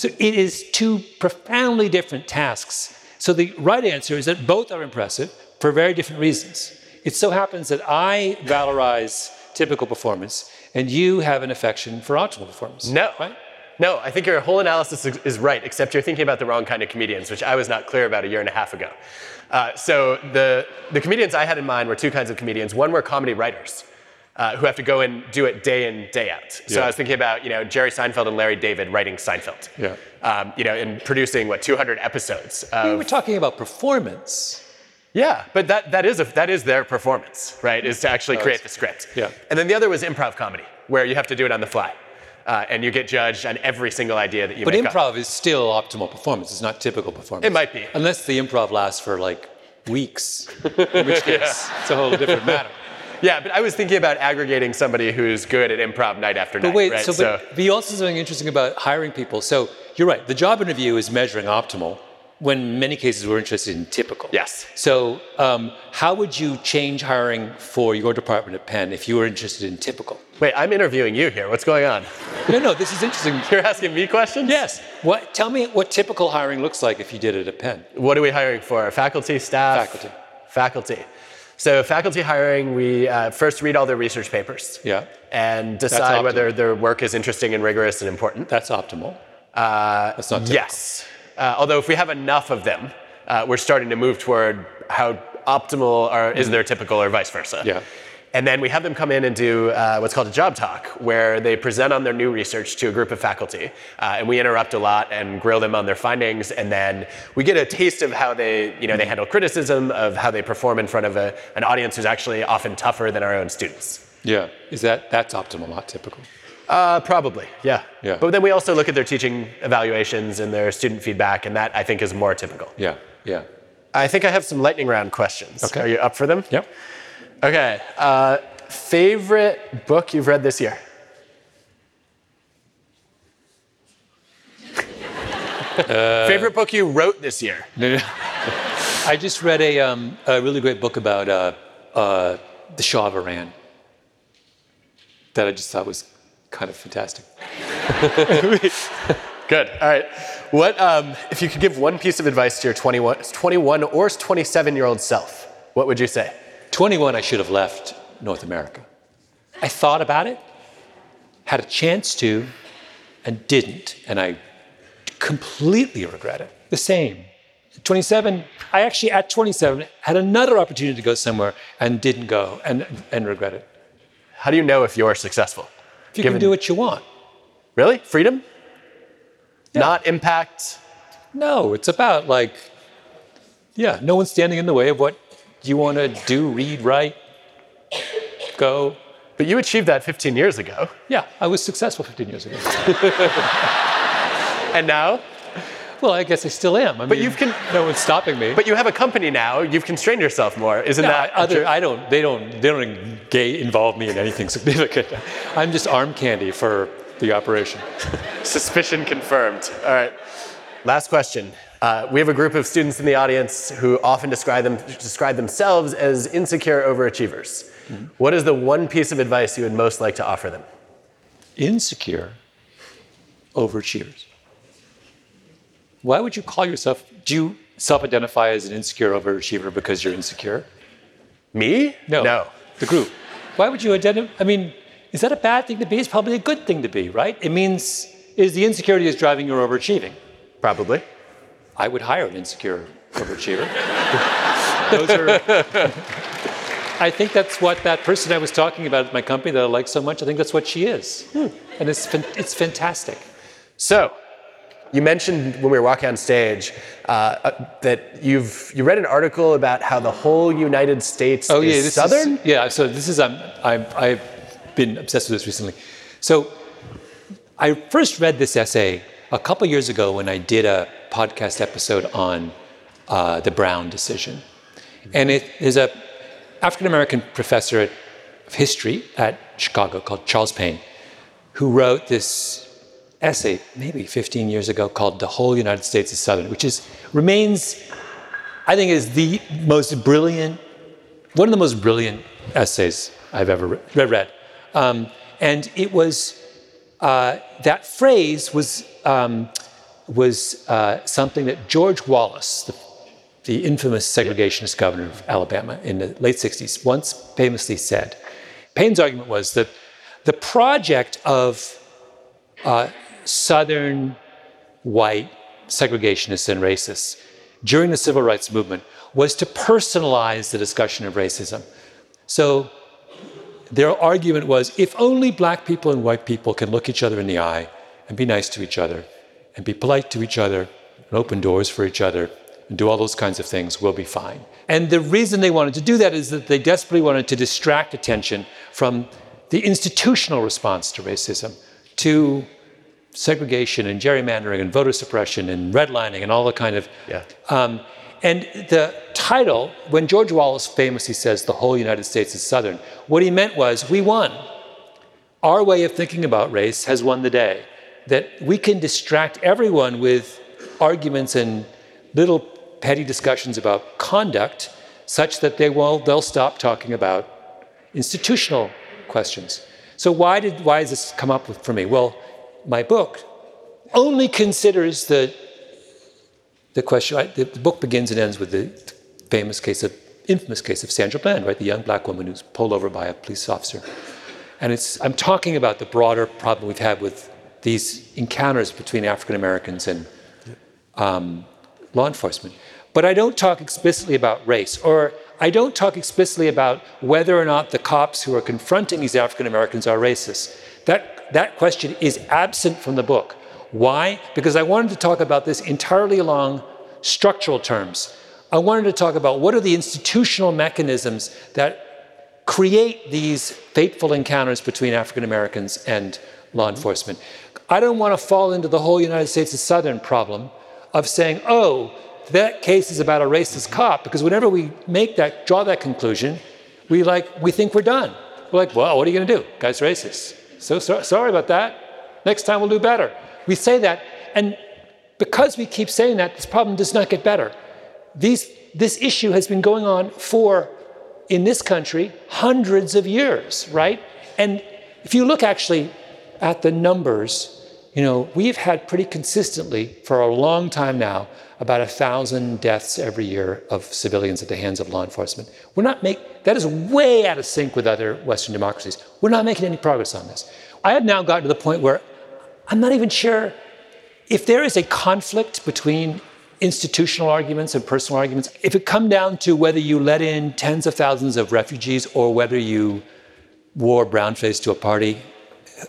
[SPEAKER 3] So it is two profoundly different tasks. So the right answer is that both are impressive for very different reasons. It so happens that I valorize typical performance and you have an affection for optimal performance.
[SPEAKER 2] No.
[SPEAKER 3] Right?
[SPEAKER 2] No, I think your whole analysis is- is right, except you're thinking about the wrong kind of comedians, which I was not clear about a year and a half ago. Uh, so the, the comedians I had in mind were two kinds of comedians. One were comedy writers. Uh, who have to go and do it day in, day out. So
[SPEAKER 3] Yeah.
[SPEAKER 2] I was thinking about, you know, Jerry Seinfeld and Larry David writing Seinfeld.
[SPEAKER 3] Yeah.
[SPEAKER 2] Um, you know, and producing what 200 episodes.
[SPEAKER 3] We were talking about performance.
[SPEAKER 2] yeah, but that, that is a, that is their performance, right? Is to actually create the script.
[SPEAKER 3] Yeah.
[SPEAKER 2] And then the other was improv comedy, where you have to do it on the fly, uh, and you get judged on every single idea that you
[SPEAKER 3] But
[SPEAKER 2] make up.
[SPEAKER 3] improv is still optimal performance. It's not typical performance.
[SPEAKER 2] It might be.
[SPEAKER 3] Unless the improv lasts for like weeks, in which case it's a whole different matter.
[SPEAKER 2] Yeah, but I was thinking about aggregating somebody who's good at improv night after night.
[SPEAKER 3] But wait,
[SPEAKER 2] right?
[SPEAKER 3] so, but, but you also something interesting about hiring people. So you're right. The job interview is measuring optimal. When in many cases we're interested in typical.
[SPEAKER 2] Yes.
[SPEAKER 3] So um, how would you change hiring for your department at Penn if you were interested in typical?
[SPEAKER 2] wait, I'm interviewing you here. What's going on?
[SPEAKER 3] No, no. This is interesting.
[SPEAKER 2] You're asking me questions?
[SPEAKER 3] Yes. What? Tell me what typical hiring looks like if you did it at Penn.
[SPEAKER 2] What are we hiring for? Faculty, staff?
[SPEAKER 3] Faculty.
[SPEAKER 2] Faculty. So faculty hiring, we uh, first read all their research papers.
[SPEAKER 3] Yeah.
[SPEAKER 2] And decide whether their work is interesting and rigorous and important.
[SPEAKER 3] That's optimal.
[SPEAKER 2] Uh,
[SPEAKER 3] That's not typical.
[SPEAKER 2] Yes. Uh, although if we have enough of them, uh, we're starting to move toward how optimal or is their typical or vice versa.
[SPEAKER 3] Mm-hmm. Yeah.
[SPEAKER 2] And then we have them come in and do uh, what's called a job talk, where they present on their new research to a group of faculty, uh, and we interrupt a lot and grill them on their findings, and then we get a taste of how they, you know, they handle criticism, of how they perform in front of a, an audience who's actually often tougher than our own students.
[SPEAKER 3] Yeah. Is that that's optimal, not typical?
[SPEAKER 2] Uh, probably, yeah.
[SPEAKER 3] Yeah.
[SPEAKER 2] But then we also look at their teaching evaluations and their student feedback, and that I think is more typical.
[SPEAKER 3] Yeah. Yeah.
[SPEAKER 2] I think I have some lightning round questions.
[SPEAKER 3] Okay.
[SPEAKER 2] Are you up for them?
[SPEAKER 3] Yep.
[SPEAKER 2] Okay. Uh, favorite book you've read this year?
[SPEAKER 3] Uh,
[SPEAKER 2] favorite book you wrote this year?
[SPEAKER 3] I just read a, um, a really great book about uh, uh, the Shah of Iran that I just thought was kind of fantastic.
[SPEAKER 2] Good. All right. What um, if you could give one piece of advice to your 21, 21 or 27 year old self? What would you say?
[SPEAKER 3] 21, I should have left North America. I thought about it, had a chance to, and didn't, and I completely regret it. The same. 27, I actually at 27 had another opportunity to go somewhere and didn't go and, and regret it.
[SPEAKER 2] How do you know if you're successful?
[SPEAKER 3] If you
[SPEAKER 2] Given-
[SPEAKER 3] can do what you want.
[SPEAKER 2] Really? Freedom? Not impact?
[SPEAKER 3] No, it's about like, yeah, no one's standing in the way of what you want to do, read, write, go.
[SPEAKER 2] But you achieved that 15 years ago.
[SPEAKER 3] Yeah, I was successful 15 years ago.
[SPEAKER 2] And now?
[SPEAKER 3] Well, I guess I still am. I
[SPEAKER 2] But
[SPEAKER 3] mean,
[SPEAKER 2] you've con-
[SPEAKER 3] no one's stopping me.
[SPEAKER 2] But you have a company now. You've constrained yourself more. Isn't
[SPEAKER 3] No,
[SPEAKER 2] that
[SPEAKER 3] other. I don't. They don't. They don't engage, involve me in anything significant. I'm just arm candy for the operation.
[SPEAKER 2] Suspicion confirmed. All right. Last question. Uh, we have a group of students in the audience who often describe, them, describe themselves as insecure overachievers. What is the one piece of advice you would most like to offer them?
[SPEAKER 3] Insecure overachievers. Why would you call yourself? Do you self identify as an insecure overachiever because you're insecure?
[SPEAKER 2] Me?
[SPEAKER 3] No.
[SPEAKER 2] No.
[SPEAKER 3] The group. Why would you identify? I mean, is that a bad thing to be? It's probably a good thing to be, right? It means is the insecurity is driving your overachieving.
[SPEAKER 2] Probably.
[SPEAKER 3] I would hire an insecure overachiever. Those are. I think that's what that person I was talking about at my company that I like so much. I think that's what she is, and it's it's fantastic.
[SPEAKER 2] So, you mentioned when we were walking on stage uh, uh, that you've you read an article about how the whole United States
[SPEAKER 3] Oh
[SPEAKER 2] is
[SPEAKER 3] yeah, this
[SPEAKER 2] southern.
[SPEAKER 3] Is, yeah, so this is um, I'm, I've been obsessed with this recently. So I first read this essay a couple years ago when I did a podcast episode on uh, the Brown decision, and it is a African American professor of history at Chicago called Charles Payne, who wrote this essay maybe 15 years ago called "The Whole United States is Southern," which is remains, I think, is the most brilliant, one of the most brilliant essays I've ever read. read. Um, and it was uh, that phrase was um, was uh, something that George Wallace, the, the infamous segregationist governor of Alabama in the late 60s, once famously said. Payne's argument was that the project of uh, Southern white segregationists and racists during the civil rights movement was to personalize the discussion of racism. So their argument was if only black people and white people can look each other in the eye and be nice to each other and be polite to each other and open doors for each other and do all those kinds of things, we'll be fine. And the reason they wanted to do that is that they desperately wanted to distract attention from the institutional response to racism, to segregation and gerrymandering and voter suppression and redlining and all the kind of.
[SPEAKER 2] Yeah.
[SPEAKER 3] Um, and the title, when George Wallace famously says the whole United States is Southern, what he meant was we won. Our way of thinking about race has won the day. That we can distract everyone with arguments and little petty discussions about conduct such that they will they'll stop talking about institutional questions. So why did why does this come up with, for me? Well, my book only considers the the question. The, the, book begins and ends with the famous case of infamous case of Sandra Bland, right, the young black woman who's pulled over by a police officer. And it's I'm talking about the broader problem we've had with these encounters between African Americans and um, law enforcement. But I don't talk explicitly about race, or I don't talk explicitly about whether or not the cops who are confronting these African Americans are racist. That, that question is absent from the book. Why? Because I wanted to talk about this entirely along structural terms. I wanted to talk about what are the institutional mechanisms that create these fateful encounters between African Americans and law enforcement. I don't want to fall into the whole United States is Southern problem of saying, oh, that case is about a racist cop, because whenever we make that, draw that conclusion, we like, we think we're done. We're like, well, what are you going to do? Guy's racist. So, so sorry about that. Next time we'll do better. We say that, and because we keep saying that, this problem does not get better. These, this issue has been going on for, in this country, hundreds of years, right? And if you look actually at the numbers, you know, we've had pretty consistently for a long time now about a thousand deaths every year of civilians at the hands of law enforcement. We're not make that is way out of sync with other Western democracies. We're not making any progress on this. I have now gotten to the point where I'm not even sure if there is a conflict between institutional arguments and personal arguments, if it come down to whether you let in tens of thousands of refugees or whether you wore brownface to a party,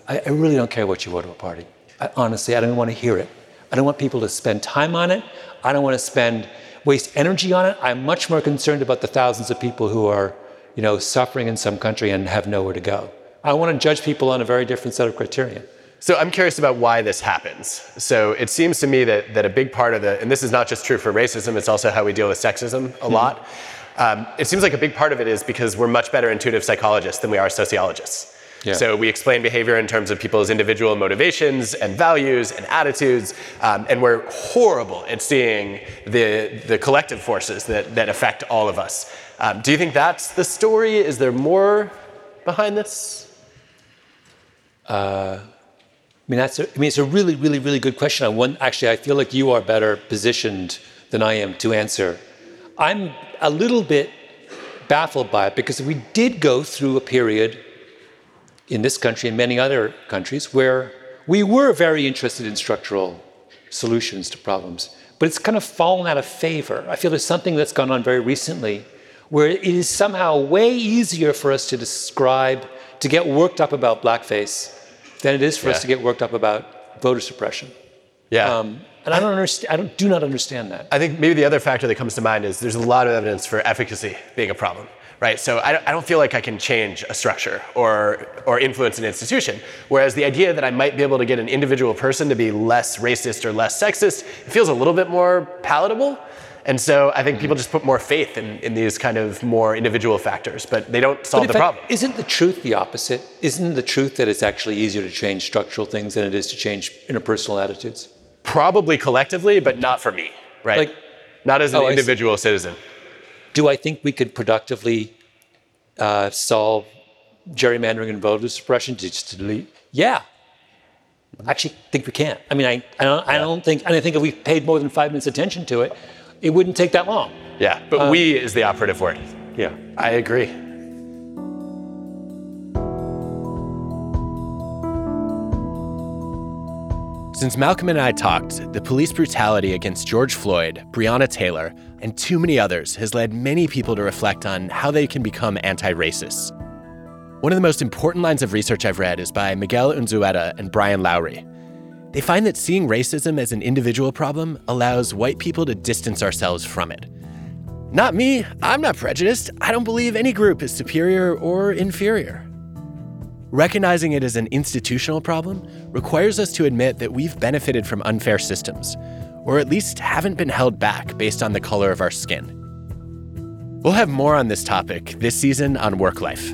[SPEAKER 3] I, I really don't care what you wore to a party. I, honestly, I don't want to hear it. I don't want people to spend time on it. I don't want to spend waste energy on it. I'm much more concerned about the thousands of people who are, you know, suffering in some country and have nowhere to go. I want to judge people on a very different set of criteria.
[SPEAKER 2] So I'm curious about why this happens. So it seems to me that, that a big part of the, and this is not just true for racism, it's also how we deal with sexism a mm-hmm. lot. Um, it seems like a big part of it is because we're much better intuitive psychologists than we are sociologists. Yeah. So we explain behavior in terms of people's individual motivations and values and attitudes, um, and we're horrible at seeing the, the collective forces that, that affect all of us. Um, do you think that's the story? Is there more behind this?
[SPEAKER 3] Uh, I mean, that's a, I mean, it's a really, really, really good question. I one, actually, I feel like you are better positioned than I am to answer. I'm a little bit baffled by it because we did go through a period in this country and many other countries where we were very interested in structural solutions to problems, but it's kind of fallen out of favor. I feel there's something that's gone on very recently where it is somehow way easier for us to describe, to get worked up about blackface than it is for
[SPEAKER 2] Yeah.
[SPEAKER 3] us to get worked up about voter suppression.
[SPEAKER 2] Yeah.
[SPEAKER 3] Um, and I don't understand. I don't, do not understand that.
[SPEAKER 2] I think maybe the other factor that comes to mind is there's a lot of evidence for efficacy being a problem, right? So I don't, I don't feel like I can change a structure or, or influence an institution. Whereas the idea that I might be able to get an individual person to be less racist or less sexist, it feels a little bit more palatable. And so I think people mm-hmm. just put more faith in, in these kind of more individual factors, but they don't solve the
[SPEAKER 3] fact,
[SPEAKER 2] problem.
[SPEAKER 3] Isn't the truth the opposite? Isn't the truth that it's actually easier to change structural things than it is to change interpersonal attitudes?
[SPEAKER 2] Probably collectively, but not for me, right?
[SPEAKER 3] Like-
[SPEAKER 2] not as an
[SPEAKER 3] Oh,
[SPEAKER 2] individual citizen.
[SPEAKER 3] Do I think we could productively uh, solve gerrymandering and voter suppression to just delete? Yeah. I actually think we can. I mean, I, I, don't, I don't think, and I think if we paid more than five minutes attention to it, it wouldn't take that long.
[SPEAKER 2] Yeah, but we is the operative word.
[SPEAKER 3] Yeah.
[SPEAKER 2] I agree. Since Malcolm and I talked, the police brutality against George Floyd, Breonna Taylor, and too many others has led many people to reflect on how they can become anti racists. One of the most important lines of research I've read is by Miguel Unzueta and Brian Lowery. They find that seeing racism as an individual problem allows white people to distance ourselves from it. Not me. I'm not prejudiced. I don't believe any group is superior or inferior. Recognizing it as an institutional problem requires us to admit that we've benefited from unfair systems, or at least haven't been held back based on the color of our skin. We'll have more on this topic this season on Work Life.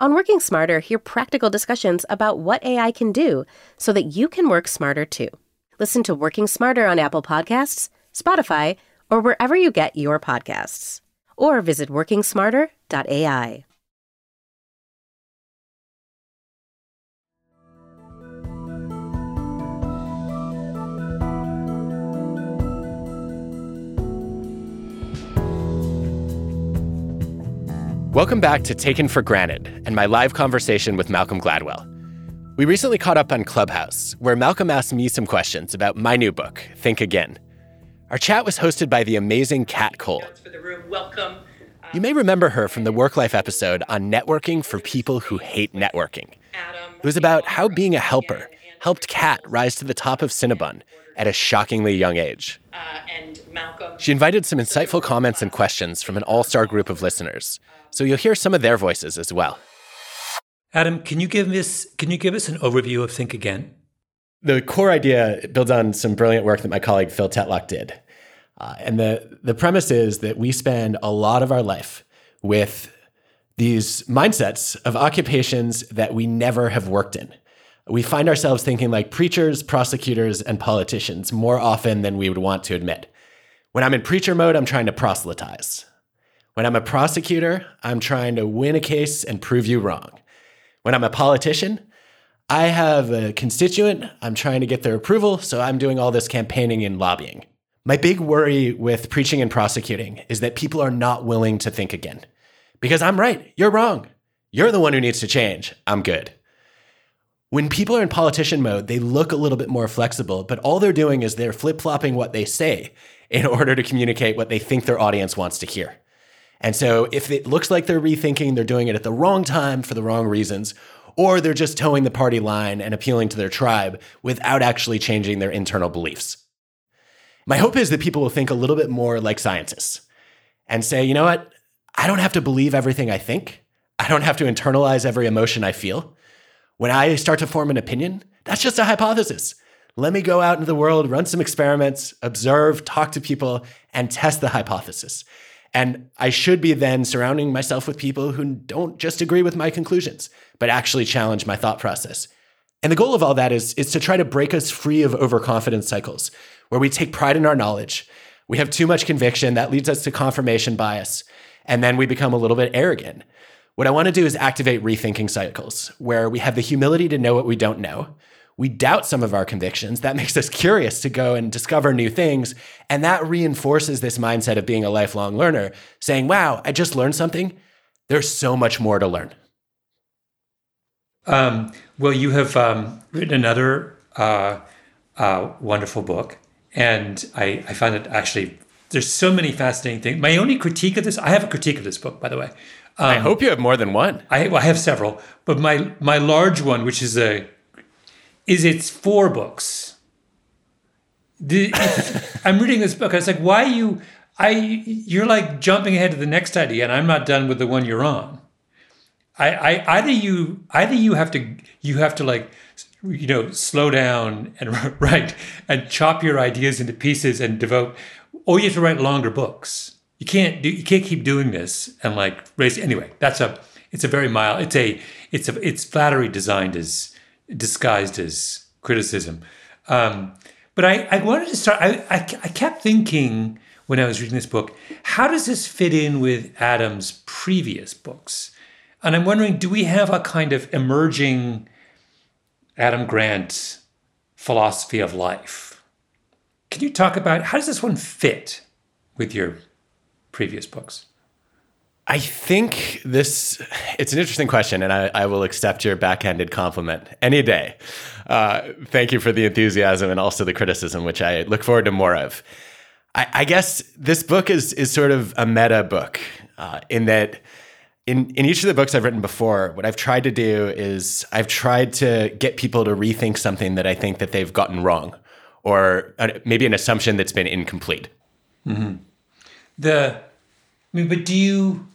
[SPEAKER 1] On Working Smarter, hear practical discussions about what AI can do so that you can work smarter too. Listen to Working Smarter on Apple Podcasts, Spotify, or wherever you get your podcasts. Or visit workingsmarter.ai.
[SPEAKER 2] Welcome back to Taken for Granted and my live conversation with Malcolm Gladwell. We recently caught up on Clubhouse, where Malcolm asked me some questions about my new book, Think Again. Our chat was hosted by the amazing Kat Cole.
[SPEAKER 4] for the room. Welcome.
[SPEAKER 2] You may remember her from the Work Life episode on networking for people who hate networking. It was about how being a helper helped Kat rise to the top of Cinnabon at a shockingly young age.
[SPEAKER 4] Uh, and Malcolm.
[SPEAKER 2] She invited some insightful comments and questions from an all star group of listeners, so you'll hear some of their voices as well.
[SPEAKER 3] Adam, can you give us can you give us an overview of Think Again?
[SPEAKER 2] The core idea builds on some brilliant work that my colleague Phil Tetlock did. Uh, and the, the premise is that we spend a lot of our life with these mindsets of occupations that we never have worked in. We find ourselves thinking like preachers, prosecutors, and politicians more often than we would want to admit. When I'm in preacher mode, I'm trying to proselytize. When I'm a prosecutor, I'm trying to win a case and prove you wrong. When I'm a politician, I have a constituent, I'm trying to get their approval, so I'm doing all this campaigning and lobbying. My big worry with preaching and prosecuting is that people are not willing to think again. Because I'm right, you're wrong. You're the one who needs to change. I'm good. When people are in politician mode, they look a little bit more flexible, but all they're doing is they're flip flopping what they say in order to communicate what they think their audience wants to hear. And so if it looks like they're rethinking, they're doing it at the wrong time for the wrong reasons, or they're just toeing the party line and appealing to their tribe without actually changing their internal beliefs. My hope is that people will think a little bit more like scientists and say, you know what? I don't have to believe everything I think. I don't have to internalize every emotion I feel. When I start to form an opinion, that's just a hypothesis. Let me go out into the world, run some experiments, observe, talk to people, and test the hypothesis. And I should be then surrounding myself with people who don't just agree with my conclusions, but actually challenge my thought process. And the goal of all that is, is to try to break us free of overconfidence cycles, where we take pride in our knowledge. We have too much conviction that leads us to confirmation bias. And then we become a little bit arrogant. What I want to do is activate rethinking cycles, where we have the humility to know what we don't know. We doubt some of our convictions. That makes us curious to go and discover new things. And that reinforces this mindset of being a lifelong learner, saying, wow, I just learned something. There's so much more to learn.
[SPEAKER 3] Um, well, you have um, written another uh, uh, wonderful book, and I, I find it actually there's so many fascinating things. My only critique of this, I have a critique of this book, by the way.
[SPEAKER 2] Um, I hope you have more than one.
[SPEAKER 3] I, well, I have several, but my my large one, which is a, is it's four books. The, I'm reading this book. I was like, why you? I you're like jumping ahead to the next idea, and I'm not done with the one you're on. I, I either you either you have to you have to like you know slow down and write and chop your ideas into pieces and devote or you have to write longer books you can't do you can't keep doing this and like raise anyway that's a it's a very mild it's a it's a it's flattery designed as disguised as criticism um, but I, I wanted to start I, I, I kept thinking when i was reading this book how does this fit in with adam's previous books and I'm wondering, do we have a kind of emerging Adam Grant philosophy of life? Can you talk about how does this one fit with your previous books?
[SPEAKER 2] I think this it's an interesting question, and I, I will accept your backhanded compliment any day. Uh, thank you for the enthusiasm and also the criticism, which I look forward to more of. I, I guess this book is is sort of a meta book uh, in that in, in each of the books I've written before, what I've tried to do is I've tried to get people to rethink something that I think that they've gotten wrong, or maybe an assumption that's been incomplete.
[SPEAKER 3] Mm-hmm. The, I mean, but do you?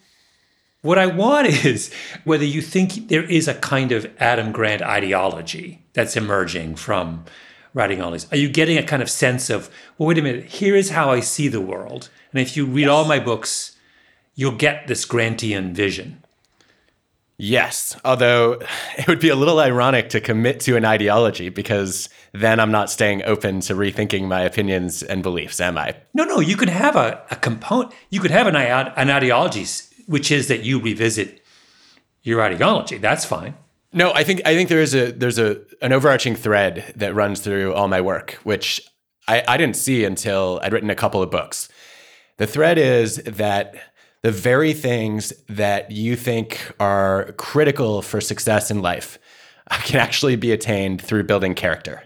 [SPEAKER 3] What I want is whether you think there is a kind of Adam Grant ideology that's emerging from writing all these. Are you getting a kind of sense of, well, wait a minute, here is how I see the world, and if you read yes. all my books you'll get this Grantian vision.
[SPEAKER 2] Yes, although it would be a little ironic to commit to an ideology because then I'm not staying open to rethinking my opinions and beliefs, am I?
[SPEAKER 3] No, no, you could have a, a component, you could have an, an ideology, which is that you revisit your ideology. That's fine.
[SPEAKER 2] No, I think I think there is a there's a an overarching thread that runs through all my work, which I, I didn't see until I'd written a couple of books. The thread is that the very things that you think are critical for success in life can actually be attained through building character.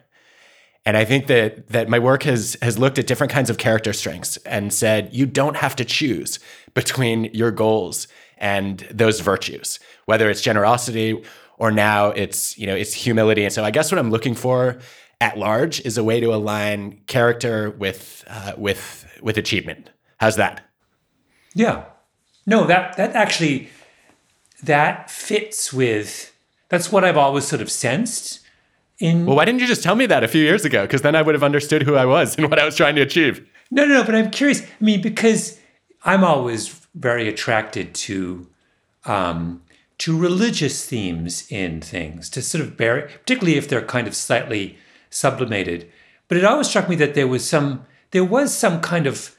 [SPEAKER 2] And I think that that my work has has looked at different kinds of character strengths and said you don't have to choose between your goals and those virtues, whether it's generosity or now it's you know it's humility. And so I guess what I'm looking for at large is a way to align character with uh, with with achievement. How's that?
[SPEAKER 3] Yeah, no, that that actually that fits with that's what I've always sort of sensed. In
[SPEAKER 2] well, why didn't you just tell me that a few years ago? Because then I would have understood who I was and what I was trying to achieve.
[SPEAKER 3] No, no, no. But I'm curious. I mean, because I'm always very attracted to um, to religious themes in things, to sort of bear, particularly if they're kind of slightly sublimated. But it always struck me that there was some there was some kind of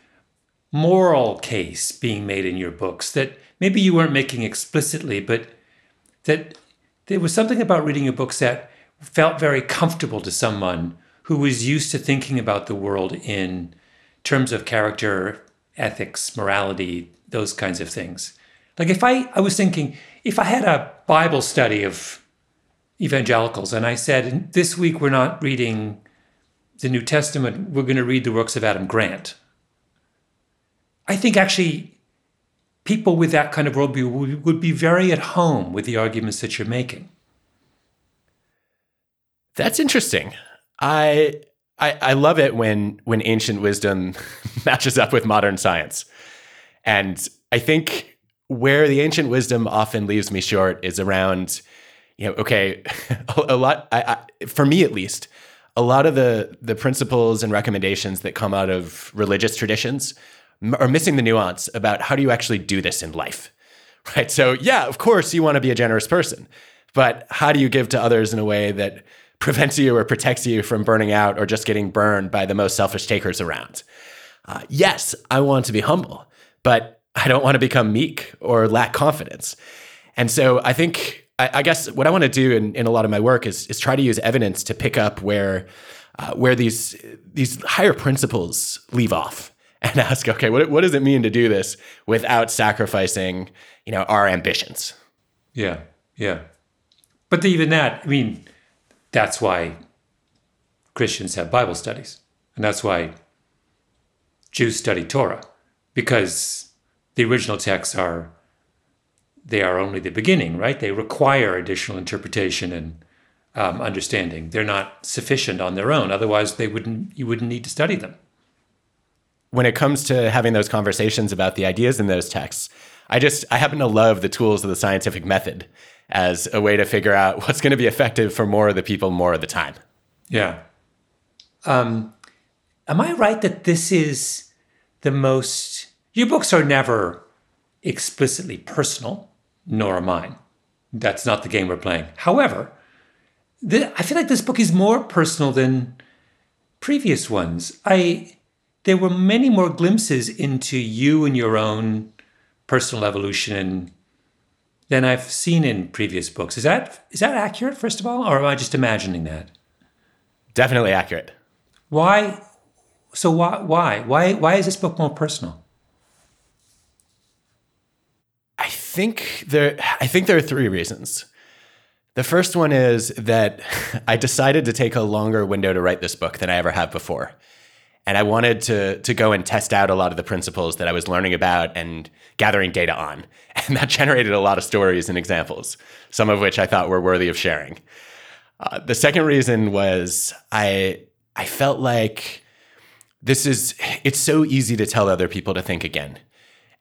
[SPEAKER 3] moral case being made in your books that maybe you weren't making explicitly, but that there was something about reading your books that felt very comfortable to someone who was used to thinking about the world in terms of character, ethics, morality, those kinds of things. Like if I, I was thinking, if I had a Bible study of evangelicals and I said, this week we're not reading the New Testament, we're going to read the works of Adam Grant. I think actually people with that kind of worldview would, would be very at home with the arguments that you're making.
[SPEAKER 2] That's interesting. I I, I love it when when ancient wisdom matches up with modern science. And I think where the ancient wisdom often leaves me short is around, you know, okay, a, lot, I, I, for me at least, a lot of the the principles and recommendations that come out of religious traditions are missing the nuance about how do you actually do this in life, right? So yeah, of course you want to be a generous person, but how do you give to others in a way that prevents you or protects you from burning out or just getting burned by the most selfish takers around? Uh, yes, I want to be humble, but I don't want to become meek or lack confidence. And so I think, I, I guess what I want to do in, in, a lot of my work is, is try to use evidence to pick up where, uh, where these, these higher principles leave off and ask, okay, what, what does it mean to do this without sacrificing, you know, our ambitions?
[SPEAKER 3] Yeah, yeah. But even that, I mean, that's why Christians have Bible studies. And that's why Jews study Torah because the original texts are they are only the beginning, right? They require additional interpretation and um, understanding. They're not sufficient on their own. Otherwise, they wouldn't you wouldn't need to study them.
[SPEAKER 2] When it comes to having those conversations about the ideas in those texts, I just I happen to love the tools of the scientific method as a way to figure out what's going to be effective for more of the people more of the time.
[SPEAKER 3] Yeah. Um, am I right that this is the most, your books are never explicitly personal, nor are mine. That's not the game we're playing. However, the, I feel like this book is more personal than previous ones. I there were many more glimpses into you and your own personal evolution than I've seen in previous books. Is that is that accurate? First of all, or am I just imagining that?
[SPEAKER 2] Definitely accurate.
[SPEAKER 3] Why so why why why why is this book more personal?
[SPEAKER 2] I think there I think there are three reasons. The first one is that I decided to take a longer window to write this book than I ever have before. And I wanted to to go and test out a lot of the principles that I was learning about and gathering data on. And that generated a lot of stories and examples, some of which I thought were worthy of sharing. Uh, the second reason was I I felt like this is it's so easy to tell other people to think again.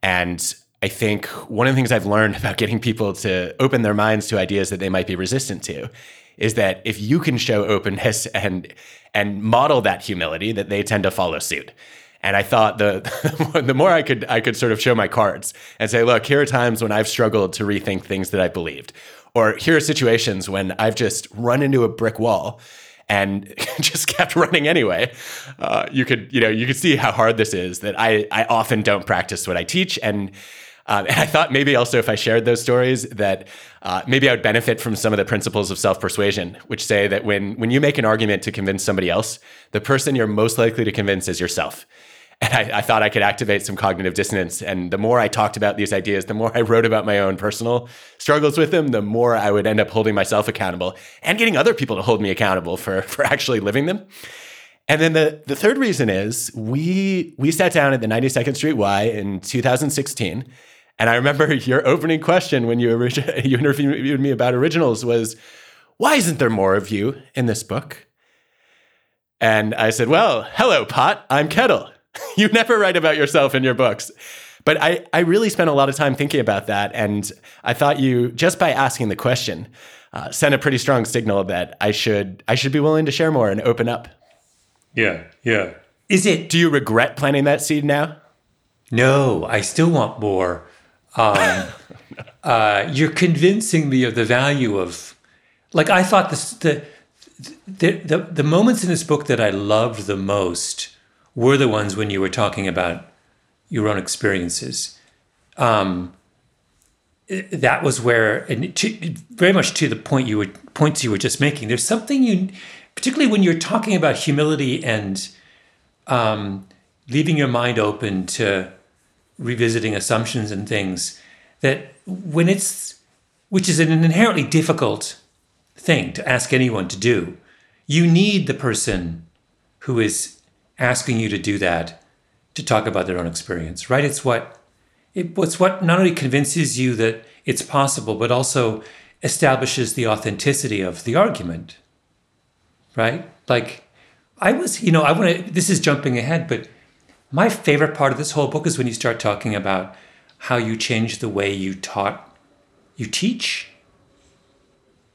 [SPEAKER 2] And I think one of the things I've learned about getting people to open their minds to ideas that they might be resistant to is that if you can show openness and and model that humility that they tend to follow suit. And I thought the the more I could I could sort of show my cards and say, look, here are times when I've struggled to rethink things that I believed. Or here are situations when I've just run into a brick wall and just kept running anyway. Uh, you could, you know, you could see how hard this is. That I, I often don't practice what I teach, and um, and I thought maybe also if I shared those stories that uh, maybe I would benefit from some of the principles of self persuasion, which say that when when you make an argument to convince somebody else, the person you're most likely to convince is yourself. And I, I, thought I could activate some cognitive dissonance. And the more I talked about these ideas, the more I wrote about my own personal struggles with them, the more I would end up holding myself accountable and getting other people to hold me accountable for, for actually living them. And then the, the third reason is we we sat down at the 92nd Street Y in 2016. And I remember your opening question when you, origi- you interviewed me about originals was, why isn't there more of you in this book? And I said, well, hello, pot, I'm kettle. you never write about yourself in your books. But I, I really spent a lot of time thinking about that. And I thought you, just by asking the question, uh, sent a pretty strong signal that I should, I should be willing to share more and open up.
[SPEAKER 3] Yeah, yeah. Is it?
[SPEAKER 2] Do you regret planting that seed now?
[SPEAKER 3] No, I still want more. Um, uh, you're convincing me of the value of, like, I thought this, the, the, the, the moments in this book that I loved the most were the ones when you were talking about your own experiences. Um, that was where, and to, very much to the point you were points you were just making. There's something you, particularly when you're talking about humility and um, leaving your mind open to revisiting assumptions and things. That when it's, which is an inherently difficult thing to ask anyone to do, you need the person who is asking you to do that to talk about their own experience, right? It's what it, it's what not only convinces you that it's possible, but also establishes the authenticity of the argument, right? Like I was, you know, I want to. This is jumping ahead, but my favorite part of this whole book is when you start talking about how you change the way you taught, you teach,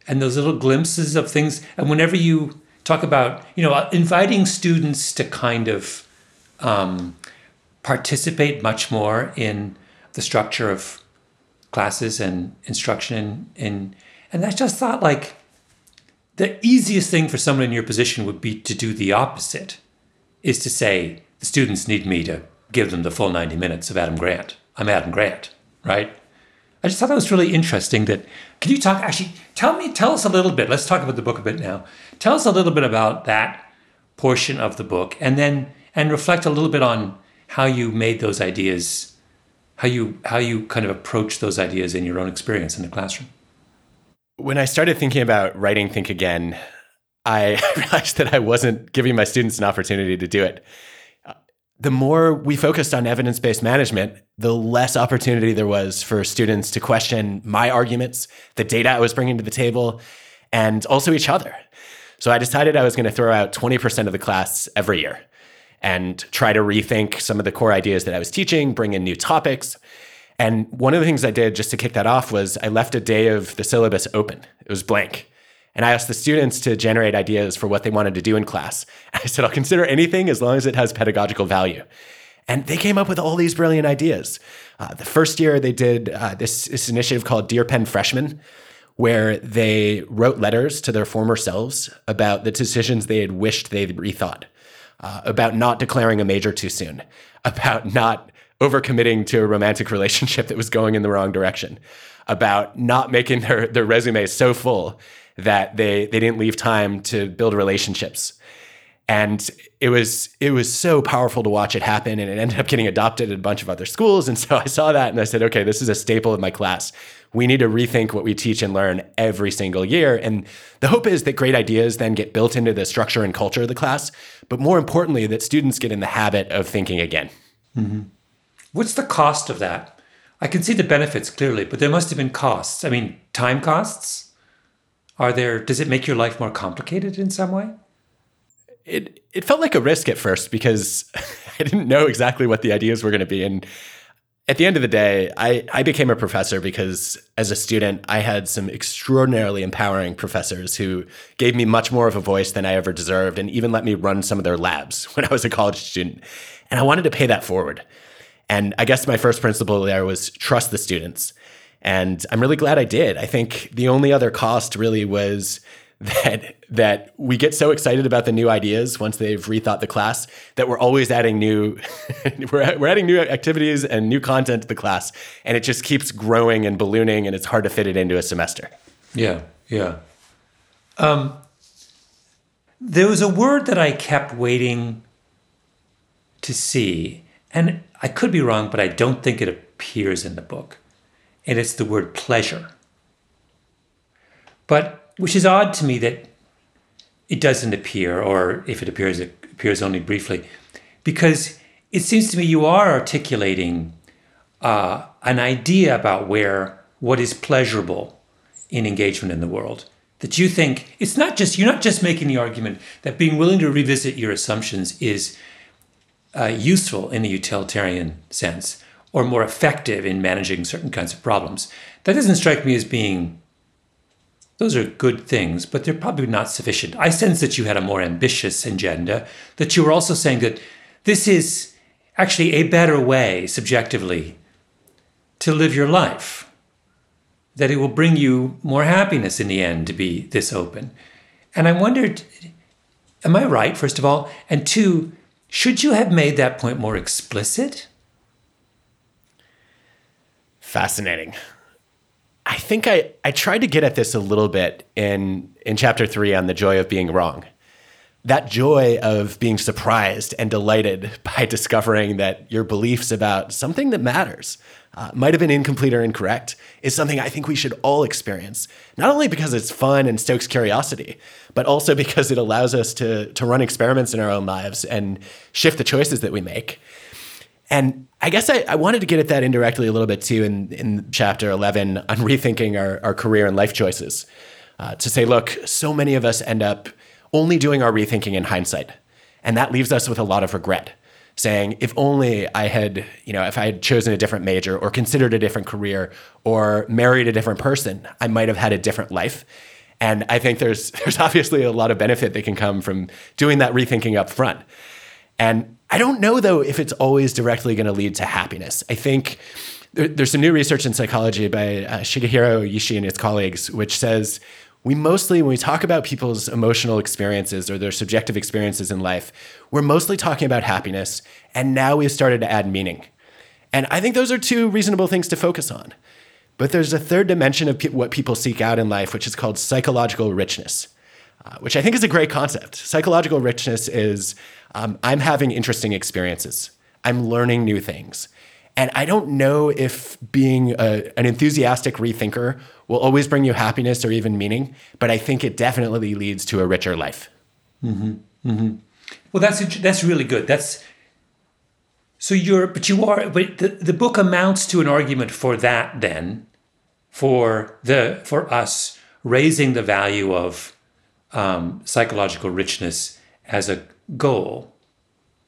[SPEAKER 3] and those little glimpses of things. And whenever you talk about, you know, inviting students to kind of um, participate much more in the structure of classes and instruction, and and I just thought like the easiest thing for someone in your position would be to do the opposite, is to say the students need me to give them the full 90 minutes of Adam Grant. I'm Adam Grant, right? I just thought that was really interesting. That can you talk? Actually, tell me, tell us a little bit. Let's talk about the book a bit now. Tell us a little bit about that portion of the book, and then and reflect a little bit on how you made those ideas, how you how you kind of approach those ideas in your own experience in the classroom.
[SPEAKER 2] When I started thinking about writing Think Again, I realized that I wasn't giving my students an opportunity to do it the more we focused on evidence based management, the less opportunity there was for students to question my arguments, the data I was bringing to the table, and also each other. So I decided I was going to throw out 20% of the class every year and try to rethink some of the core ideas that I was teaching, bring in new topics. And one of the things I did just to kick that off was I left a day of the syllabus open, it was blank. And I asked the students to generate ideas for what they wanted to do in class. I said, I'll consider anything as long as it has pedagogical value. And they came up with all these brilliant ideas. Uh, the first year, they did uh, this, this initiative called Dear Penn Freshmen, where they wrote letters to their former selves about the decisions they had wished they'd rethought, uh, about not declaring a major too soon, about not overcommitting to a romantic relationship that was going in the wrong direction, about not making their, their resume so full that they they didn't leave time to build relationships. And it was it was so powerful to watch it happen, and it ended up getting adopted at a bunch of other schools. And so I saw that, and I said, okay, this is a staple of my class. We need to rethink what we teach and learn every single year. And the hope is that great ideas then get built into the structure and culture of the class, but more importantly, that students get in the habit of thinking again.
[SPEAKER 3] Mm-hmm. What's the cost of that? I can see the benefits clearly, but there must have been costs. I mean, time costs are there does it make your life more complicated in some way?
[SPEAKER 2] It it felt like a risk at first because I didn't know exactly what the ideas were going to be and at the end of the day, I, I became a professor because as a student, I had some extraordinarily empowering professors who gave me much more of a voice than I ever deserved and even let me run some of their labs when I was a college student. And I wanted to pay that forward. And I guess my first principle there was trust the students. And I'm really glad I did. I think the only other cost really was that that we get so excited about the new ideas once they've rethought the class that we're always adding new we're, we're adding new activities and new content to the class. And it just keeps growing and ballooning and it's hard to fit it into a semester.
[SPEAKER 3] Yeah yeah. Um, there was a word that i kept waiting to see and i could be wrong but i don't think it appears in the book and it's the word pleasure. But which is odd to me that it doesn't appear, or if it appears, it appears only briefly, because it seems to me you are articulating uh, an idea about where what is pleasurable in engagement in the world. That you think it's not just you're not just making the argument that being willing to revisit your assumptions is uh, useful in a utilitarian sense, or more effective in managing certain kinds of problems. That doesn't strike me as being, those are good things, but they're probably not sufficient. I sense that you had a more ambitious agenda, that you were also saying that this is actually a better way, subjectively, to live your life, that it will bring you more happiness in the end to be this open. And I wondered, am I right, first of all? And two, should you have made that point more explicit?
[SPEAKER 2] Fascinating. I think I, I tried to get at this a little bit in, in chapter three on the joy of being wrong. That joy of being surprised and delighted by discovering that your beliefs about something that matters uh, might have been incomplete or incorrect is something I think we should all experience. Not only because it's fun and stokes curiosity, but also because it allows us to, to run experiments in our own lives and shift the choices that we make. And I guess I, I, wanted to get at that indirectly a little bit too in, in chapter 11 on rethinking our, our career and life choices. Uh, to say, look, so many of us end up only doing our rethinking in hindsight. And that leaves us with a lot of regret. saying, if only I had, you know, if I had chosen a different major or considered a different career or married a different person, I might have had a different life. And I think there's there's obviously a lot of benefit that can come from doing that rethinking up front. And I don't know though if it's always directly going to lead to happiness. I think there, there's some new research in psychology by uh, Shigehiro Oishi and his colleagues, which says we mostly, when we talk about people's emotional experiences or their subjective experiences in life, we're mostly talking about happiness. And now we've started to add meaning. And I think those are two reasonable things to focus on. But there's a third dimension of pe- what people seek out in life, which is called psychological richness, uh, which I think is a great concept. Psychological richness is um, I'm having interesting experiences, I'm learning new things. And I don't know if being a, an enthusiastic rethinker will always bring you happiness or even meaning, but I think it definitely leads to a richer life.
[SPEAKER 3] Mm-hmm. Mm-hmm. Well, that's that's really good. That's so you're, but you are, but the, the book amounts to an argument for that. Then, for the for us raising the value of um, psychological richness as a goal,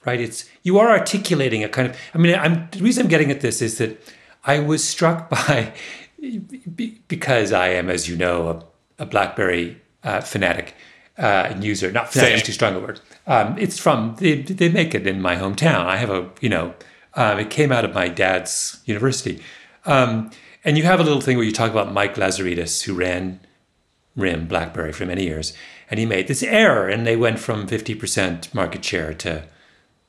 [SPEAKER 3] right? It's you are articulating a kind of. I mean, I'm the reason I'm getting at this is that I was struck by because I am, as you know, a, a BlackBerry uh, fanatic uh, user. Not fanatic is too strong a word. Um, it's from they, they make it in my hometown. I have a you know um, it came out of my dad's university, um, and you have a little thing where you talk about Mike Lazaridis who ran RIM BlackBerry for many years, and he made this error, and they went from fifty percent market share to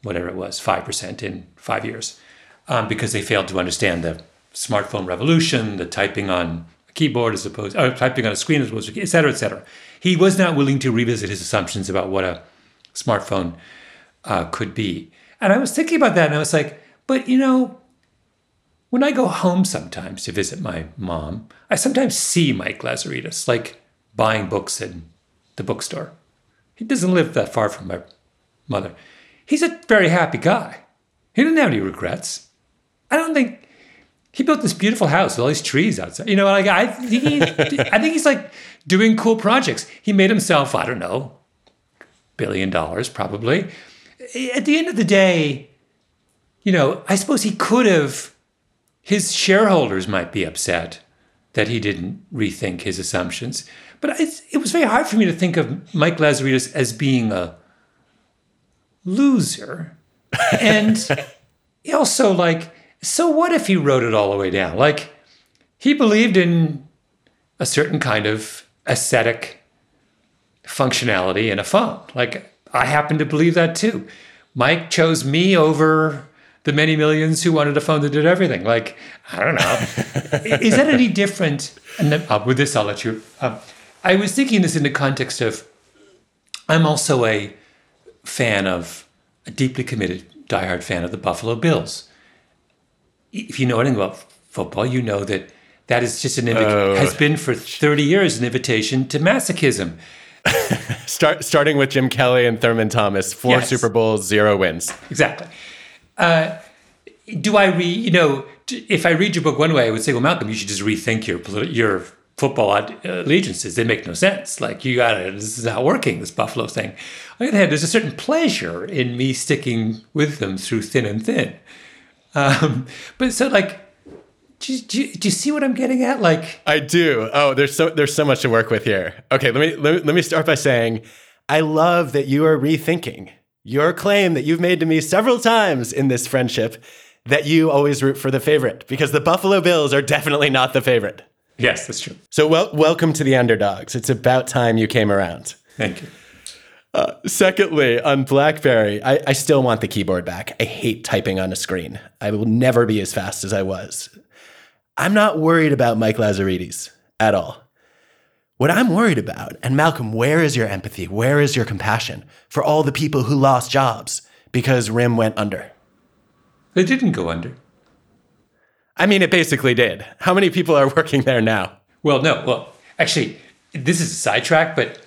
[SPEAKER 3] whatever it was five percent in five years um, because they failed to understand the smartphone revolution, the typing on a keyboard as opposed, or typing on a screen as opposed to, et cetera, et cetera. He was not willing to revisit his assumptions about what a smartphone uh, could be. And I was thinking about that, and I was like, but you know, when I go home sometimes to visit my mom, I sometimes see Mike Lazaridis, like buying books in the bookstore. He doesn't live that far from my mother. He's a very happy guy. He didn't have any regrets. I don't think he built this beautiful house with all these trees outside. You know, like I he, I think he's like doing cool projects. He made himself, I don't know, billion dollars probably. At the end of the day, you know, I suppose he could have. His shareholders might be upset that he didn't rethink his assumptions, but it was very hard for me to think of Mike Lazaridis as being a loser, and also like so what if he wrote it all the way down? Like he believed in a certain kind of aesthetic functionality in a phone. Like I happen to believe that too. Mike chose me over the many millions who wanted a phone that did everything. Like I don't know. Is that any different? And then, uh, with this, I'll let you. Um, I was thinking this in the context of I'm also a fan of a deeply committed, diehard fan of the Buffalo Bills if you know anything about football, you know that that is just an invitation, uh, has been for 30 years an invitation to masochism.
[SPEAKER 2] Start, starting with Jim Kelly and Thurman Thomas, four yes. Super Bowls, zero wins.
[SPEAKER 3] Exactly. Uh, do I read, you know, if I read your book one way, I would say, well, Malcolm, you should just rethink your your football allegiances. They make no sense. Like you got to, this is not working, this Buffalo thing. On the other hand, there's a certain pleasure in me sticking with them through thin and thin. Um, but so like, do, do, do, you see what I'm getting at? Like,
[SPEAKER 2] I do. Oh, there's so there's so much to work with here. Okay, let me let me, let me start by saying, I love that you are rethinking your claim that you've made to me several times in this friendship that you always root for the favorite because the Buffalo Bills are definitely not the favorite.
[SPEAKER 3] Yes, that's true.
[SPEAKER 2] So, well, welcome to the underdogs. It's about time you came around.
[SPEAKER 3] Thank you.
[SPEAKER 2] Uh, secondly, on BlackBerry, I, I still want the keyboard back. I hate typing on a screen. I will never be as fast as I was. I'm not worried about Mike Lazaridis at all. What I'm worried about, and Malcolm, where is your empathy? Where is your compassion for all the people who lost jobs because RIM went under?
[SPEAKER 3] They didn't go under.
[SPEAKER 2] I mean, it basically did. How many people are working there now?
[SPEAKER 3] Well, no. Well, actually, this is a sidetrack, but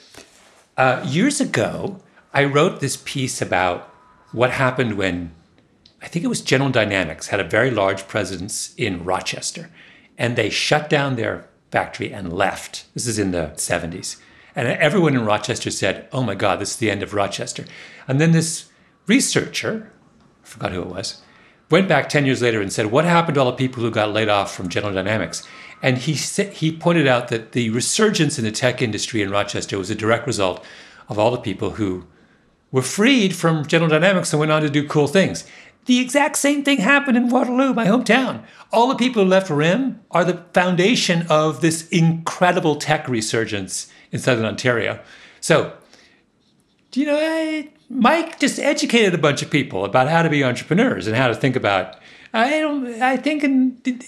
[SPEAKER 3] uh, years ago, I wrote this piece about what happened when I think it was General Dynamics had a very large presence in Rochester, and they shut down their factory and left. This is in the 70s. And everyone in Rochester said, Oh my God, this is the end of Rochester. And then this researcher I forgot who it was, went back 10 years later and said, What happened to all the people who got laid off from General Dynamics? And he, he pointed out that the resurgence in the tech industry in Rochester was a direct result of all the people who were freed from General Dynamics and went on to do cool things. The exact same thing happened in Waterloo, my hometown. All the people who left RIM are the foundation of this incredible tech resurgence in Southern Ontario. So, do you know, I, Mike just educated a bunch of people about how to be entrepreneurs and how to think about. I don't. I think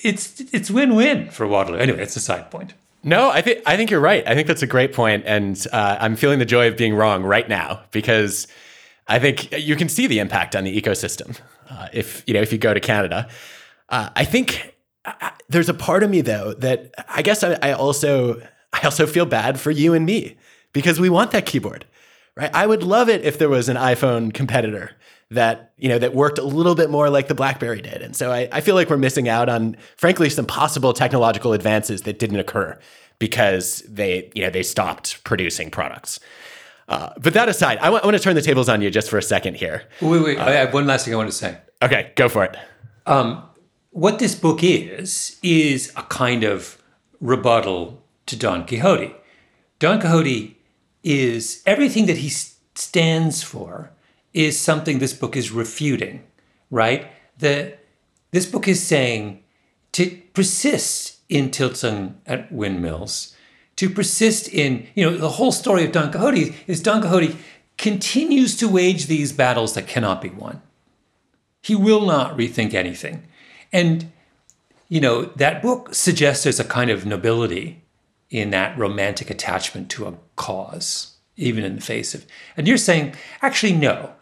[SPEAKER 3] it's it's win-win for Waterloo. Anyway, it's a side point.
[SPEAKER 2] No, I think I think you're right. I think that's a great point, and uh, I'm feeling the joy of being wrong right now because I think you can see the impact on the ecosystem uh, if you know if you go to Canada. Uh, I think uh, there's a part of me though that I guess I, I also I also feel bad for you and me because we want that keyboard, right? I would love it if there was an iPhone competitor that you know that worked a little bit more like the BlackBerry did. And so I, I feel like we're missing out on, frankly, some possible technological advances that didn't occur because they you know they stopped producing products. Uh, but that aside, I, w- I want to turn the tables on you just for a second here.
[SPEAKER 3] Wait, wait. Uh, I have one last thing I want to say.
[SPEAKER 2] Okay, go for it. Um,
[SPEAKER 3] what this book is is a kind of rebuttal to Don Quixote. Don Quixote is everything that he stands for is something this book is refuting, right? The, this book is saying to persist in tilting at windmills, to persist in, you know, the whole story of Don Quixote is Don Quixote continues to wage these battles that cannot be won. He will not rethink anything. And, you know, that book suggests there's a kind of nobility in that romantic attachment to a cause, even in the face of. And you're saying, actually, no.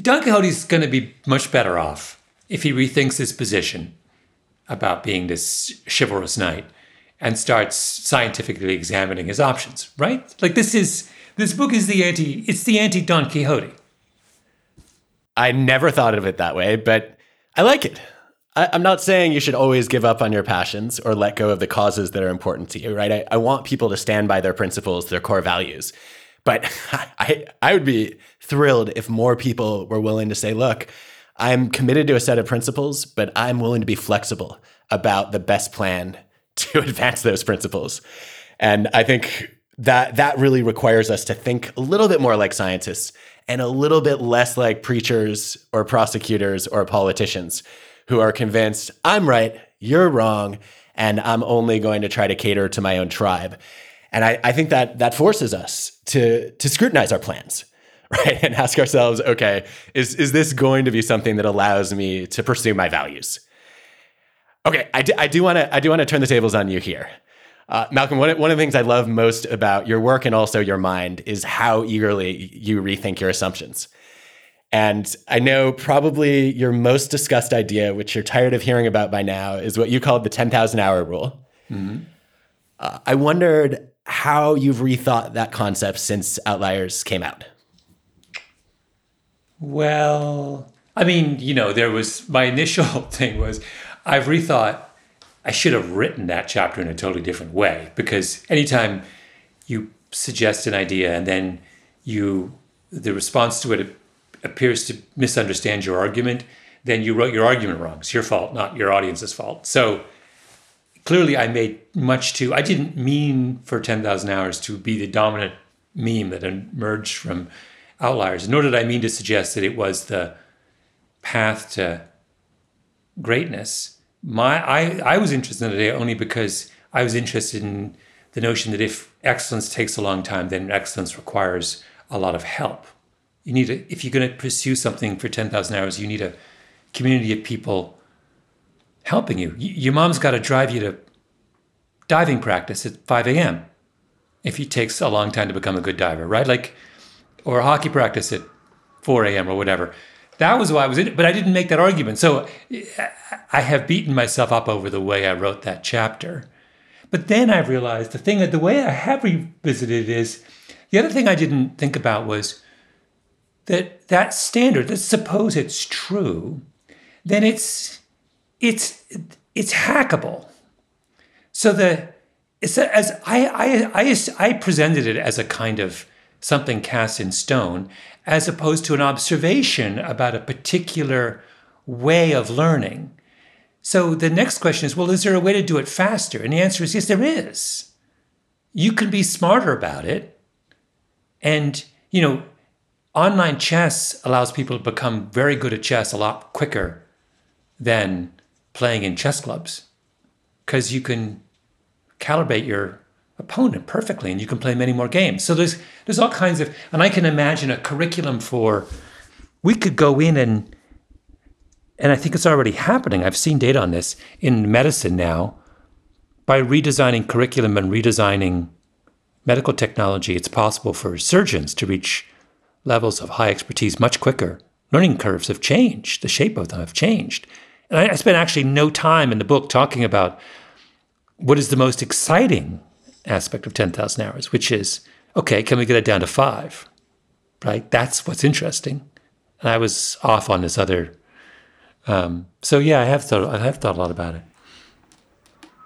[SPEAKER 3] Don Quixote's going to be much better off if he rethinks his position about being this chivalrous knight and starts scientifically examining his options, right? Like this is this book is the anti it's the anti Don Quixote.
[SPEAKER 2] I never thought of it that way, but I like it. I, am not saying you should always give up on your passions or let go of the causes that are important to you, right? I, I want people to stand by their principles, their core values. But I, I would be thrilled if more people were willing to say, look, I'm committed to a set of principles, but I'm willing to be flexible about the best plan to advance those principles. And I think that that really requires us to think a little bit more like scientists and a little bit less like preachers or prosecutors or politicians who are convinced I'm right, you're wrong, and I'm only going to try to cater to my own tribe. And I, I think that that forces us to to scrutinize our plans, right? And ask ourselves, okay, is is this going to be something that allows me to pursue my values? Okay, I do, want to I do want to turn the tables on you here. Uh, Malcolm, one, one of the things I love most about your work and also your mind is how eagerly you rethink your assumptions. And I know probably your most discussed idea, which you're tired of hearing about by now, is what you called the 10,000 hour rule. Mm-hmm. Uh, I wondered how you've rethought that concept since Outliers came out.
[SPEAKER 3] Well, I mean, you know, there was my initial thing was I've rethought I should have written that chapter in a totally different way because anytime you suggest an idea and then you the response to it appears to misunderstand your argument, then you wrote your argument wrong. It's your fault, not your audience's fault. So clearly I made much too. I didn't mean for 10,000 hours to be the dominant meme that emerged from outliers, nor did I mean to suggest that it was the path to greatness. My, I, I was interested in it only because I was interested in the notion that if excellence takes a long time, then excellence requires a lot of help. You need a, if you're going to pursue something for 10,000 hours, you need a community of people helping you. Your mom's got to drive you to diving practice at 5 a.m. if it takes a long time to become a good diver, right? Like, or hockey practice at 4 a.m. or whatever. That was why I was in it, but I didn't make that argument. So I have beaten myself up over the way I wrote that chapter. But then I realized the thing that the way I have revisited is the other thing I didn't think about was that that standard, let's suppose it's true, then it's it's it's hackable. So the it's a, as I, I I I presented it as a kind of something cast in stone, as opposed to an observation about a particular way of learning. So the next question is well, is there a way to do it faster? And the answer is yes, there is. You can be smarter about it. And, you know, online chess allows people to become very good at chess a lot quicker than playing in chess clubs because you can calibrate your opponent perfectly and you can play many more games. So there's there's all kinds of and I can imagine a curriculum for we could go in and and I think it's already happening. I've seen data on this in medicine now. By redesigning curriculum and redesigning medical technology, it's possible for surgeons to reach levels of high expertise much quicker. Learning curves have changed, the shape of them have changed. And I, I spent actually no time in the book talking about what is the most exciting aspect of 10,000 hours, which is okay, can we get it down to five? Right? That's what's interesting. And I was off on this other. Um, so yeah, I have thought I have thought a lot about it.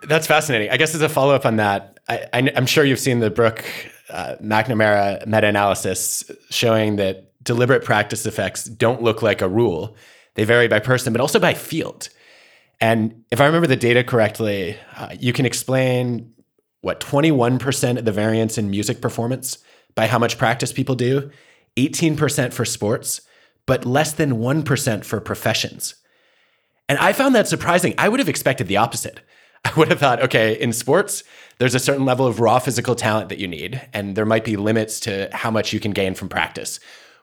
[SPEAKER 2] That's fascinating. I guess as a follow up on that, I, am sure you've seen the Brooke uh, Macnamara meta analysis showing that deliberate practice effects don't look like a rule. They vary by person, but also by field. And if I remember the data correctly, uh, you can explain what 21% of the variance in music performance by how much practice people do, 18% for sports, but less than 1% for professions. And I found that surprising. I would have expected the opposite. I would have thought, okay, in sports, there's a certain level of raw physical talent that you need, and there might be limits to how much you can gain from practice.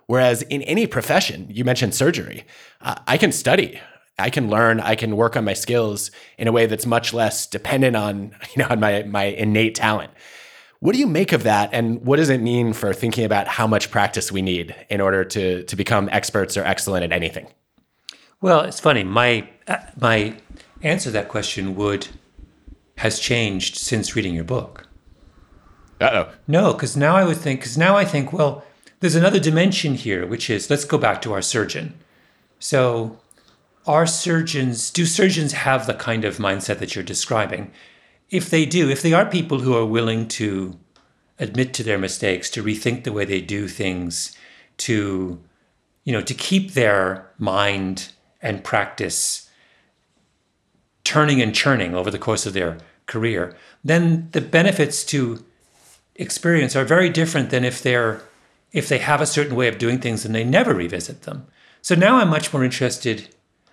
[SPEAKER 2] Whereas in any profession, you mentioned surgery, uh, I can study, I can learn, I can work on my skills in a way that's much less dependent on, you know, on my my innate talent. What do you make of that and what does it mean for thinking about how much practice we need in order to to become experts or excellent at anything?
[SPEAKER 3] Well, it's funny. My uh, my answer to that question would has changed since reading your book.
[SPEAKER 2] Uh-oh.
[SPEAKER 3] No, cuz now I would think cuz now I think, well, there's another dimension here, which is let's go back to our surgeon. So are surgeons, do surgeons have the kind of mindset that you're describing? If they do, if they are people who are willing to admit to their mistakes, to rethink the way they do things, to, you know, to keep their mind and practice turning and churning over the course of their career, then the benefits to experience are very different than if they're if they have a certain way of doing things and they never revisit them. So now I'm much more interested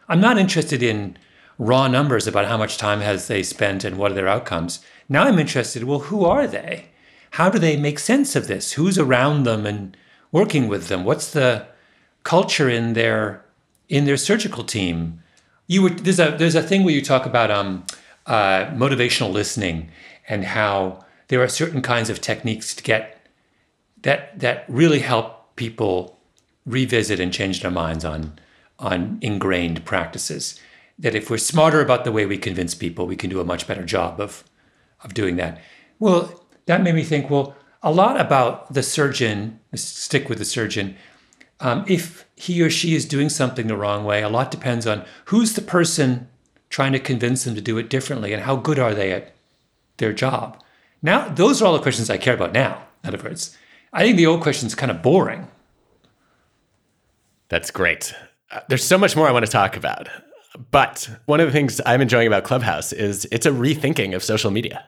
[SPEAKER 3] I'm not interested in raw numbers about how much time has they spent and what are their outcomes. Now I'm interested, well, who are they? How do they make sense of this? Who's around them and working with them? What's the culture in their in their surgical team? You were there's a there's a thing where you talk about um, uh, motivational listening and how there are certain kinds of techniques to get that that really help people revisit and change their minds on on ingrained practices. That if we're smarter about the way we convince people, we can do a much better job of, of doing that. Well, that made me think well, a lot about the surgeon, stick with the surgeon. Um, if he or she is doing something the wrong way, a lot depends on who's the person trying to convince them to do it differently and how good are they at their job. Now, those are all the questions I care about now, in other words. I think the old question's kind of boring.
[SPEAKER 2] That's great. Uh, there's so much more I want to talk about. But one of the things I'm enjoying about Clubhouse is it's a rethinking of social media.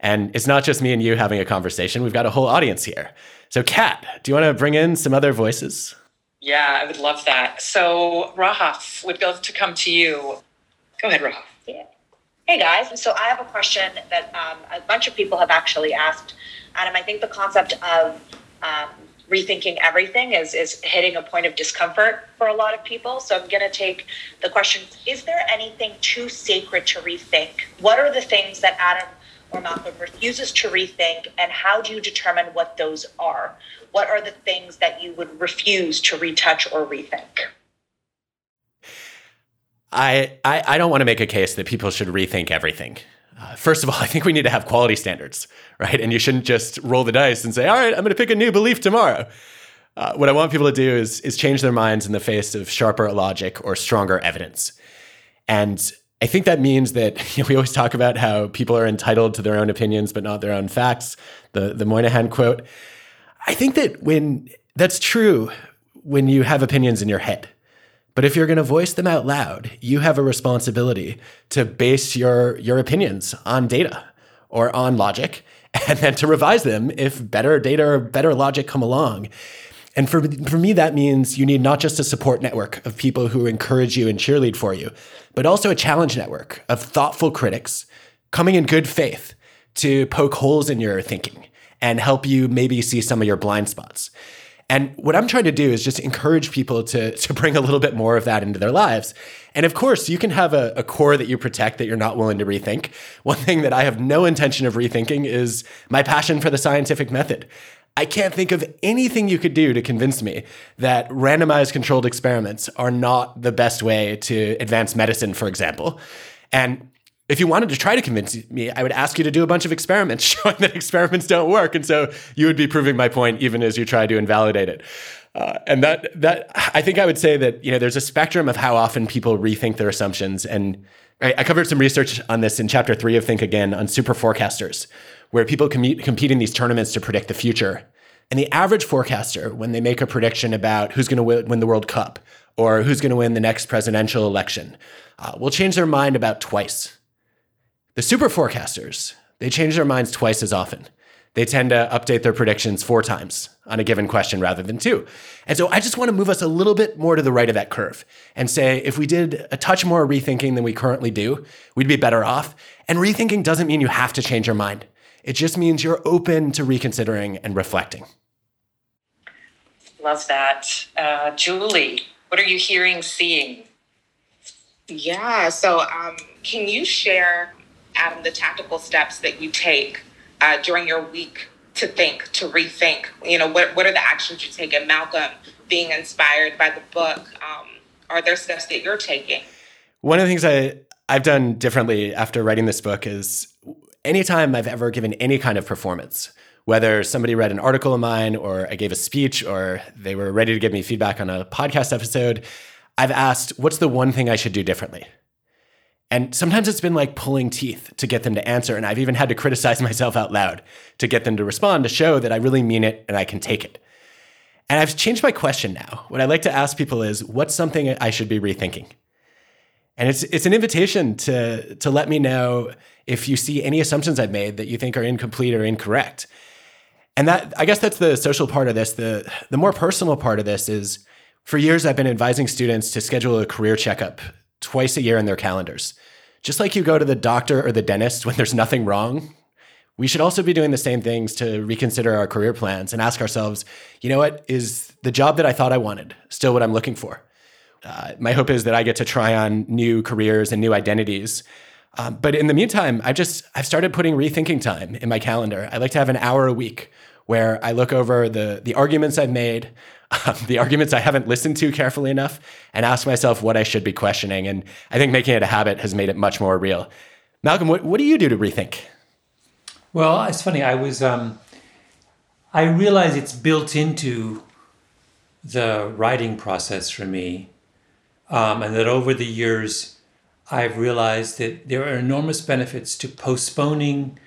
[SPEAKER 2] And it's not just me and you having a conversation, we've got a whole audience here. So, Kat, do you want to bring in some other voices?
[SPEAKER 4] Yeah, I would love that. So, Rahaf, would love to come to you. Go ahead, Rahaf.
[SPEAKER 5] Yeah. Hey guys, so I have a question that um, a bunch of people have actually asked. Adam, I think the concept of um, rethinking everything is is hitting a point of discomfort for a lot of people. So I'm going to take the question: Is there anything too sacred to rethink? What are the things that Adam or Malcolm refuses to rethink, and how do you determine what those are? What are the things that you would refuse to retouch or rethink?
[SPEAKER 2] I, I, I don't want to make a case that people should rethink everything. Uh, first of all, I think we need to have quality standards, right? And you shouldn't just roll the dice and say, all right, I'm going to pick a new belief tomorrow. Uh, what I want people to do is, is change their minds in the face of sharper logic or stronger evidence. And I think that means that you know, we always talk about how people are entitled to their own opinions, but not their own facts, the, the Moynihan quote. I think that when that's true when you have opinions in your head. But if you're going to voice them out loud, you have a responsibility to base your your opinions on data or on logic and then to revise them if better data or better logic come along. And for, for me, that means you need not just a support network of people who encourage you and cheerlead for you, but also a challenge network of thoughtful critics coming in good faith to poke holes in your thinking and help you maybe see some of your blind spots. And what I'm trying to do is just encourage people to, to bring a little bit more of that into their lives. And of course, you can have a, a, core that you protect that you're not willing to rethink. One thing that I have no intention of rethinking is my passion for the scientific method. I can't think of anything you could do to convince me that randomized controlled experiments are not the best way to advance medicine, for example. And if you wanted to try to convince me, I would ask you to do a bunch of experiments showing that experiments don't work. And so you would be proving my point even as you try to invalidate it. Uh, and that that I think I would say that you know there's a spectrum of how often people rethink their assumptions. And I, I covered some research on this in chapter three of Think Again on super forecasters, where people com- compete in these tournaments to predict the future. And the average forecaster, when they make a prediction about who's going to win the World Cup or who's going to win the next presidential election, uh, will change their mind about twice. The super forecasters, they change their minds twice as often. They tend to update their predictions four times on a given question rather than two. And so I just want to move us a little bit more to the right of that curve and say if we did a touch more rethinking than we currently do, we'd be better off. And rethinking doesn't mean you have to change your mind. It just means you're open to reconsidering and reflecting.
[SPEAKER 4] Love that. Uh, Julie, what are you hearing, seeing?
[SPEAKER 6] Yeah, so um, can you share, Adam, the tactical steps that you take uh, during your week to think, to rethink? You know, what, what are the actions you take? And Malcolm, being inspired by the book, um, are there steps that you're taking?
[SPEAKER 2] One of the things I, I've done differently after writing this book is anytime I've ever given any kind of performance, whether somebody read an article of mine or I gave a speech or they were ready to give me feedback on a podcast episode, I've asked, what's the one thing I should do differently? And sometimes it's been like pulling teeth to get them to answer. And I've even had to criticize myself out loud to get them to respond to show that I really mean it and I can take it. And I've changed my question now. What I like to ask people is, what's something I should be rethinking? And it's it's an invitation to to let me know if you see any assumptions I've made that you think are incomplete or incorrect. And that I guess that's the social part of this. The the more personal part of this is for years I've been advising students to schedule a career checkup twice a year in their calendars. Just like you go to the doctor or the dentist when there's nothing wrong, we should also be doing the same things to reconsider our career plans and ask ourselves, you know what, is the job that I thought I wanted still what I'm looking for? Uh, my hope is that I get to try on new careers and new identities. Um, but in the meantime, I just I've started putting rethinking time in my calendar. I like to have an hour a week where I look over the the arguments I've made, um, the arguments I haven't listened to carefully enough, and ask myself what I should be questioning. And I think making it a habit has made it much more real. Malcolm, what, what do you do to rethink?
[SPEAKER 3] Well, it's funny. I was um, I realize it's built into the writing process for me um, and that over the years, I've realized that there are enormous benefits to postponing.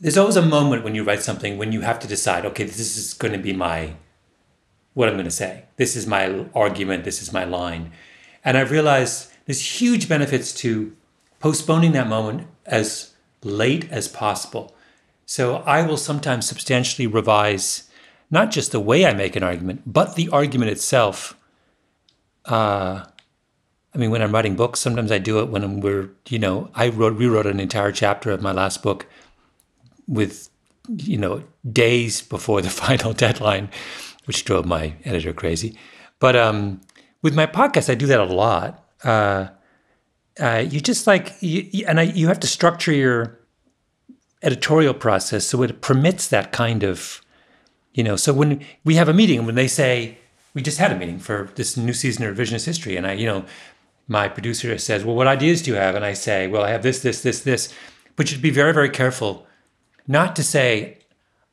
[SPEAKER 3] There's always a moment when you write something when you have to decide, okay, this is going to be my, what I'm going to say. This is my argument. This is my line. And I've realized there's huge benefits to postponing that moment as late as possible. So I will sometimes substantially revise not just the way I make an argument, but the argument itself uh, I mean, when I'm writing books, sometimes I do it when we're, you know, I wrote, rewrote an entire chapter of my last book with, you know, days before the final deadline, which drove my editor crazy. But um, with my podcast, I do that a lot. Uh, uh, you just like, you, and I, you have to structure your editorial process so it permits that kind of, you know, so when we have a meeting, when they say, we just had a meeting for this new season of revisionist history and i you know my producer says well what ideas do you have and i say well i have this this this this but you'd be very very careful not to say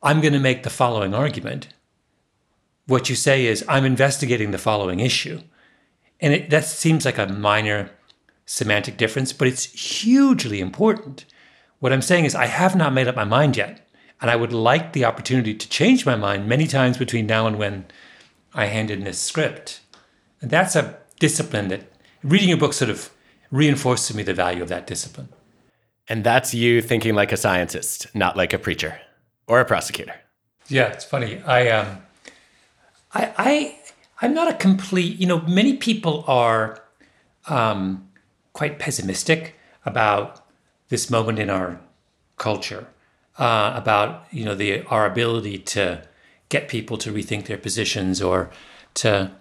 [SPEAKER 3] i'm going to make the following argument what you say is i'm investigating the following issue and it, that seems like a minor semantic difference but it's hugely important what i'm saying is i have not made up my mind yet And I would like the opportunity to change my mind many times between now and when I hand in this script. And that's a discipline that reading your book sort of reinforced to me the value of that discipline.
[SPEAKER 2] And that's you thinking like a scientist, not like a preacher or a prosecutor.
[SPEAKER 3] Yeah, it's funny. I um I I I'm not a complete, you know, many people are um quite pessimistic about this moment in our culture, uh, about you know the our ability to get people to rethink their positions or to,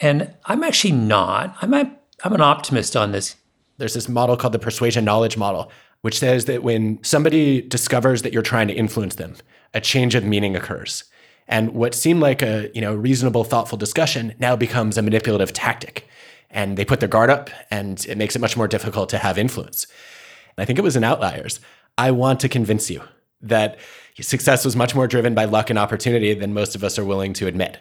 [SPEAKER 3] and I'm actually not. I'm a, I'm an optimist on this.
[SPEAKER 2] There's this model called the persuasion knowledge model, which says that when somebody discovers that you're trying to influence them, a change of meaning occurs. And what seemed like a you know reasonable, thoughtful discussion now becomes a manipulative tactic. And they put their guard up, and it makes it much more difficult to have influence. And I think it was in Outliers. I want to convince you that success was much more driven by luck and opportunity than most of us are willing to admit.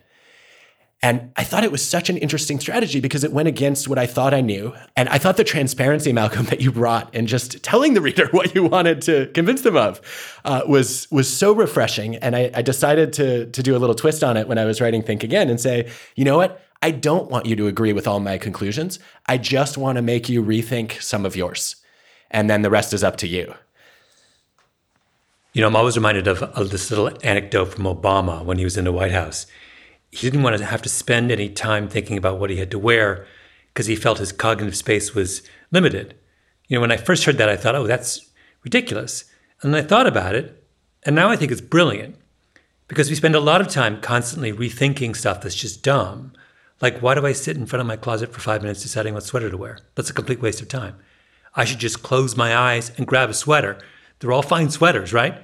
[SPEAKER 2] And I thought it was such an interesting strategy because it went against what I thought I knew. And I thought the transparency, Malcolm, that you brought and just telling the reader what you wanted to convince them of uh, was, was so refreshing. And I, I decided to, to do a little twist on it when I was writing Think Again and say, you know what? I don't want you to agree with all my conclusions. I just want to make you rethink some of yours. And then the rest is up to you.
[SPEAKER 3] You know, I'm always reminded of, of this little anecdote from Obama when he was in the White House. He didn't want to have to spend any time thinking about what he had to wear because he felt his cognitive space was limited. You know, when I first heard that, I thought, oh, that's ridiculous. And then I thought about it, and now I think it's brilliant because we spend a lot of time constantly rethinking stuff that's just dumb. Like, why do I sit in front of my closet for five minutes deciding what sweater to wear? That's a complete waste of time. I should just close my eyes and grab a sweater they're all fine sweaters, right?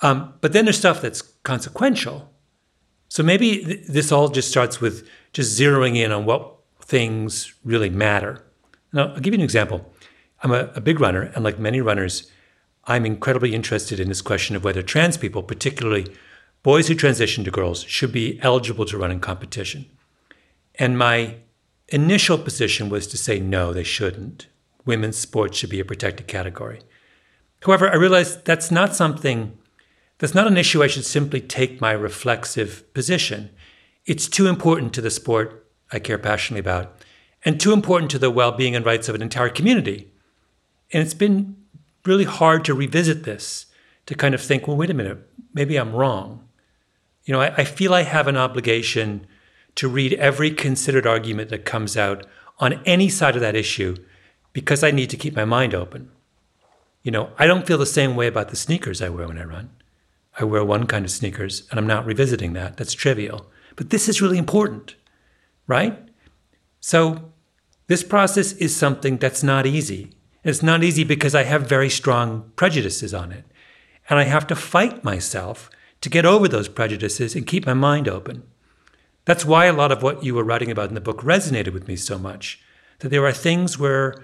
[SPEAKER 3] Um, but then there's stuff that's consequential. So maybe th- this all just starts with just zeroing in on what things really matter. Now, I'll give you an example. I'm a, a big runner, and like many runners, I'm incredibly interested in this question of whether trans people, particularly boys who transition to girls, should be eligible to run in competition. And my initial position was to say no, they shouldn't. Women's sports should be a protected category. However, I realized that's not something, that's not an issue I should simply take my reflexive position. It's too important to the sport I care passionately about, and too important to the well being and rights of an entire community. And it's been really hard to revisit this, to kind of think, well, wait a minute, maybe I'm wrong. You know, I, I feel I have an obligation to read every considered argument that comes out on any side of that issue because I need to keep my mind open. You know, I don't feel the same way about the sneakers I wear when I run. I wear one kind of sneakers and I'm not revisiting that. That's trivial. But this is really important, right? So, this process is something that's not easy. It's not easy because I have very strong prejudices on it. And I have to fight myself to get over those prejudices and keep my mind open. That's why a lot of what you were writing about in the book resonated with me so much. That there are things where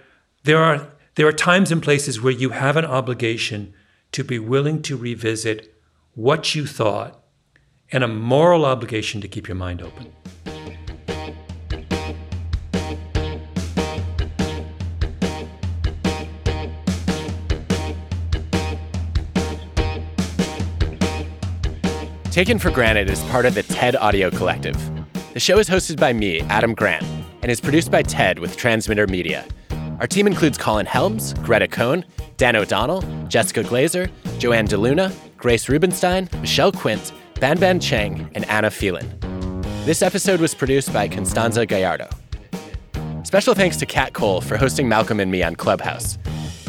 [SPEAKER 3] there are there are times and places where you have an obligation to be willing to revisit what you thought and a moral obligation to keep your mind open.
[SPEAKER 2] Taken for Granted is part of the TED Audio Collective. The show is hosted by me, Adam Grant, and is produced by TED with Transmitter Media. Our team includes Colin Helms, Greta Cohn, Dan O'Donnell, Jessica Glazer, Joanne DeLuna, Grace Rubenstein, Michelle Quint, Ban Ban Cheng, and Anna Phelan. This episode was produced by Constanza Gallardo. Special thanks to Kat Cole for hosting Malcolm and me on Clubhouse.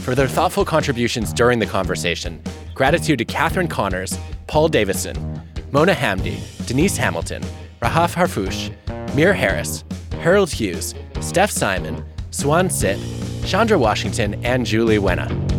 [SPEAKER 2] For their thoughtful contributions during the conversation, gratitude to Catherine Connors, Paul Davison, Mona Hamdi, Denise Hamilton, Rahaf Harfouche, Mir Harris, Harold Hughes, Steph Simon, Swan Sit, Chandra Washington, and Julie Wena.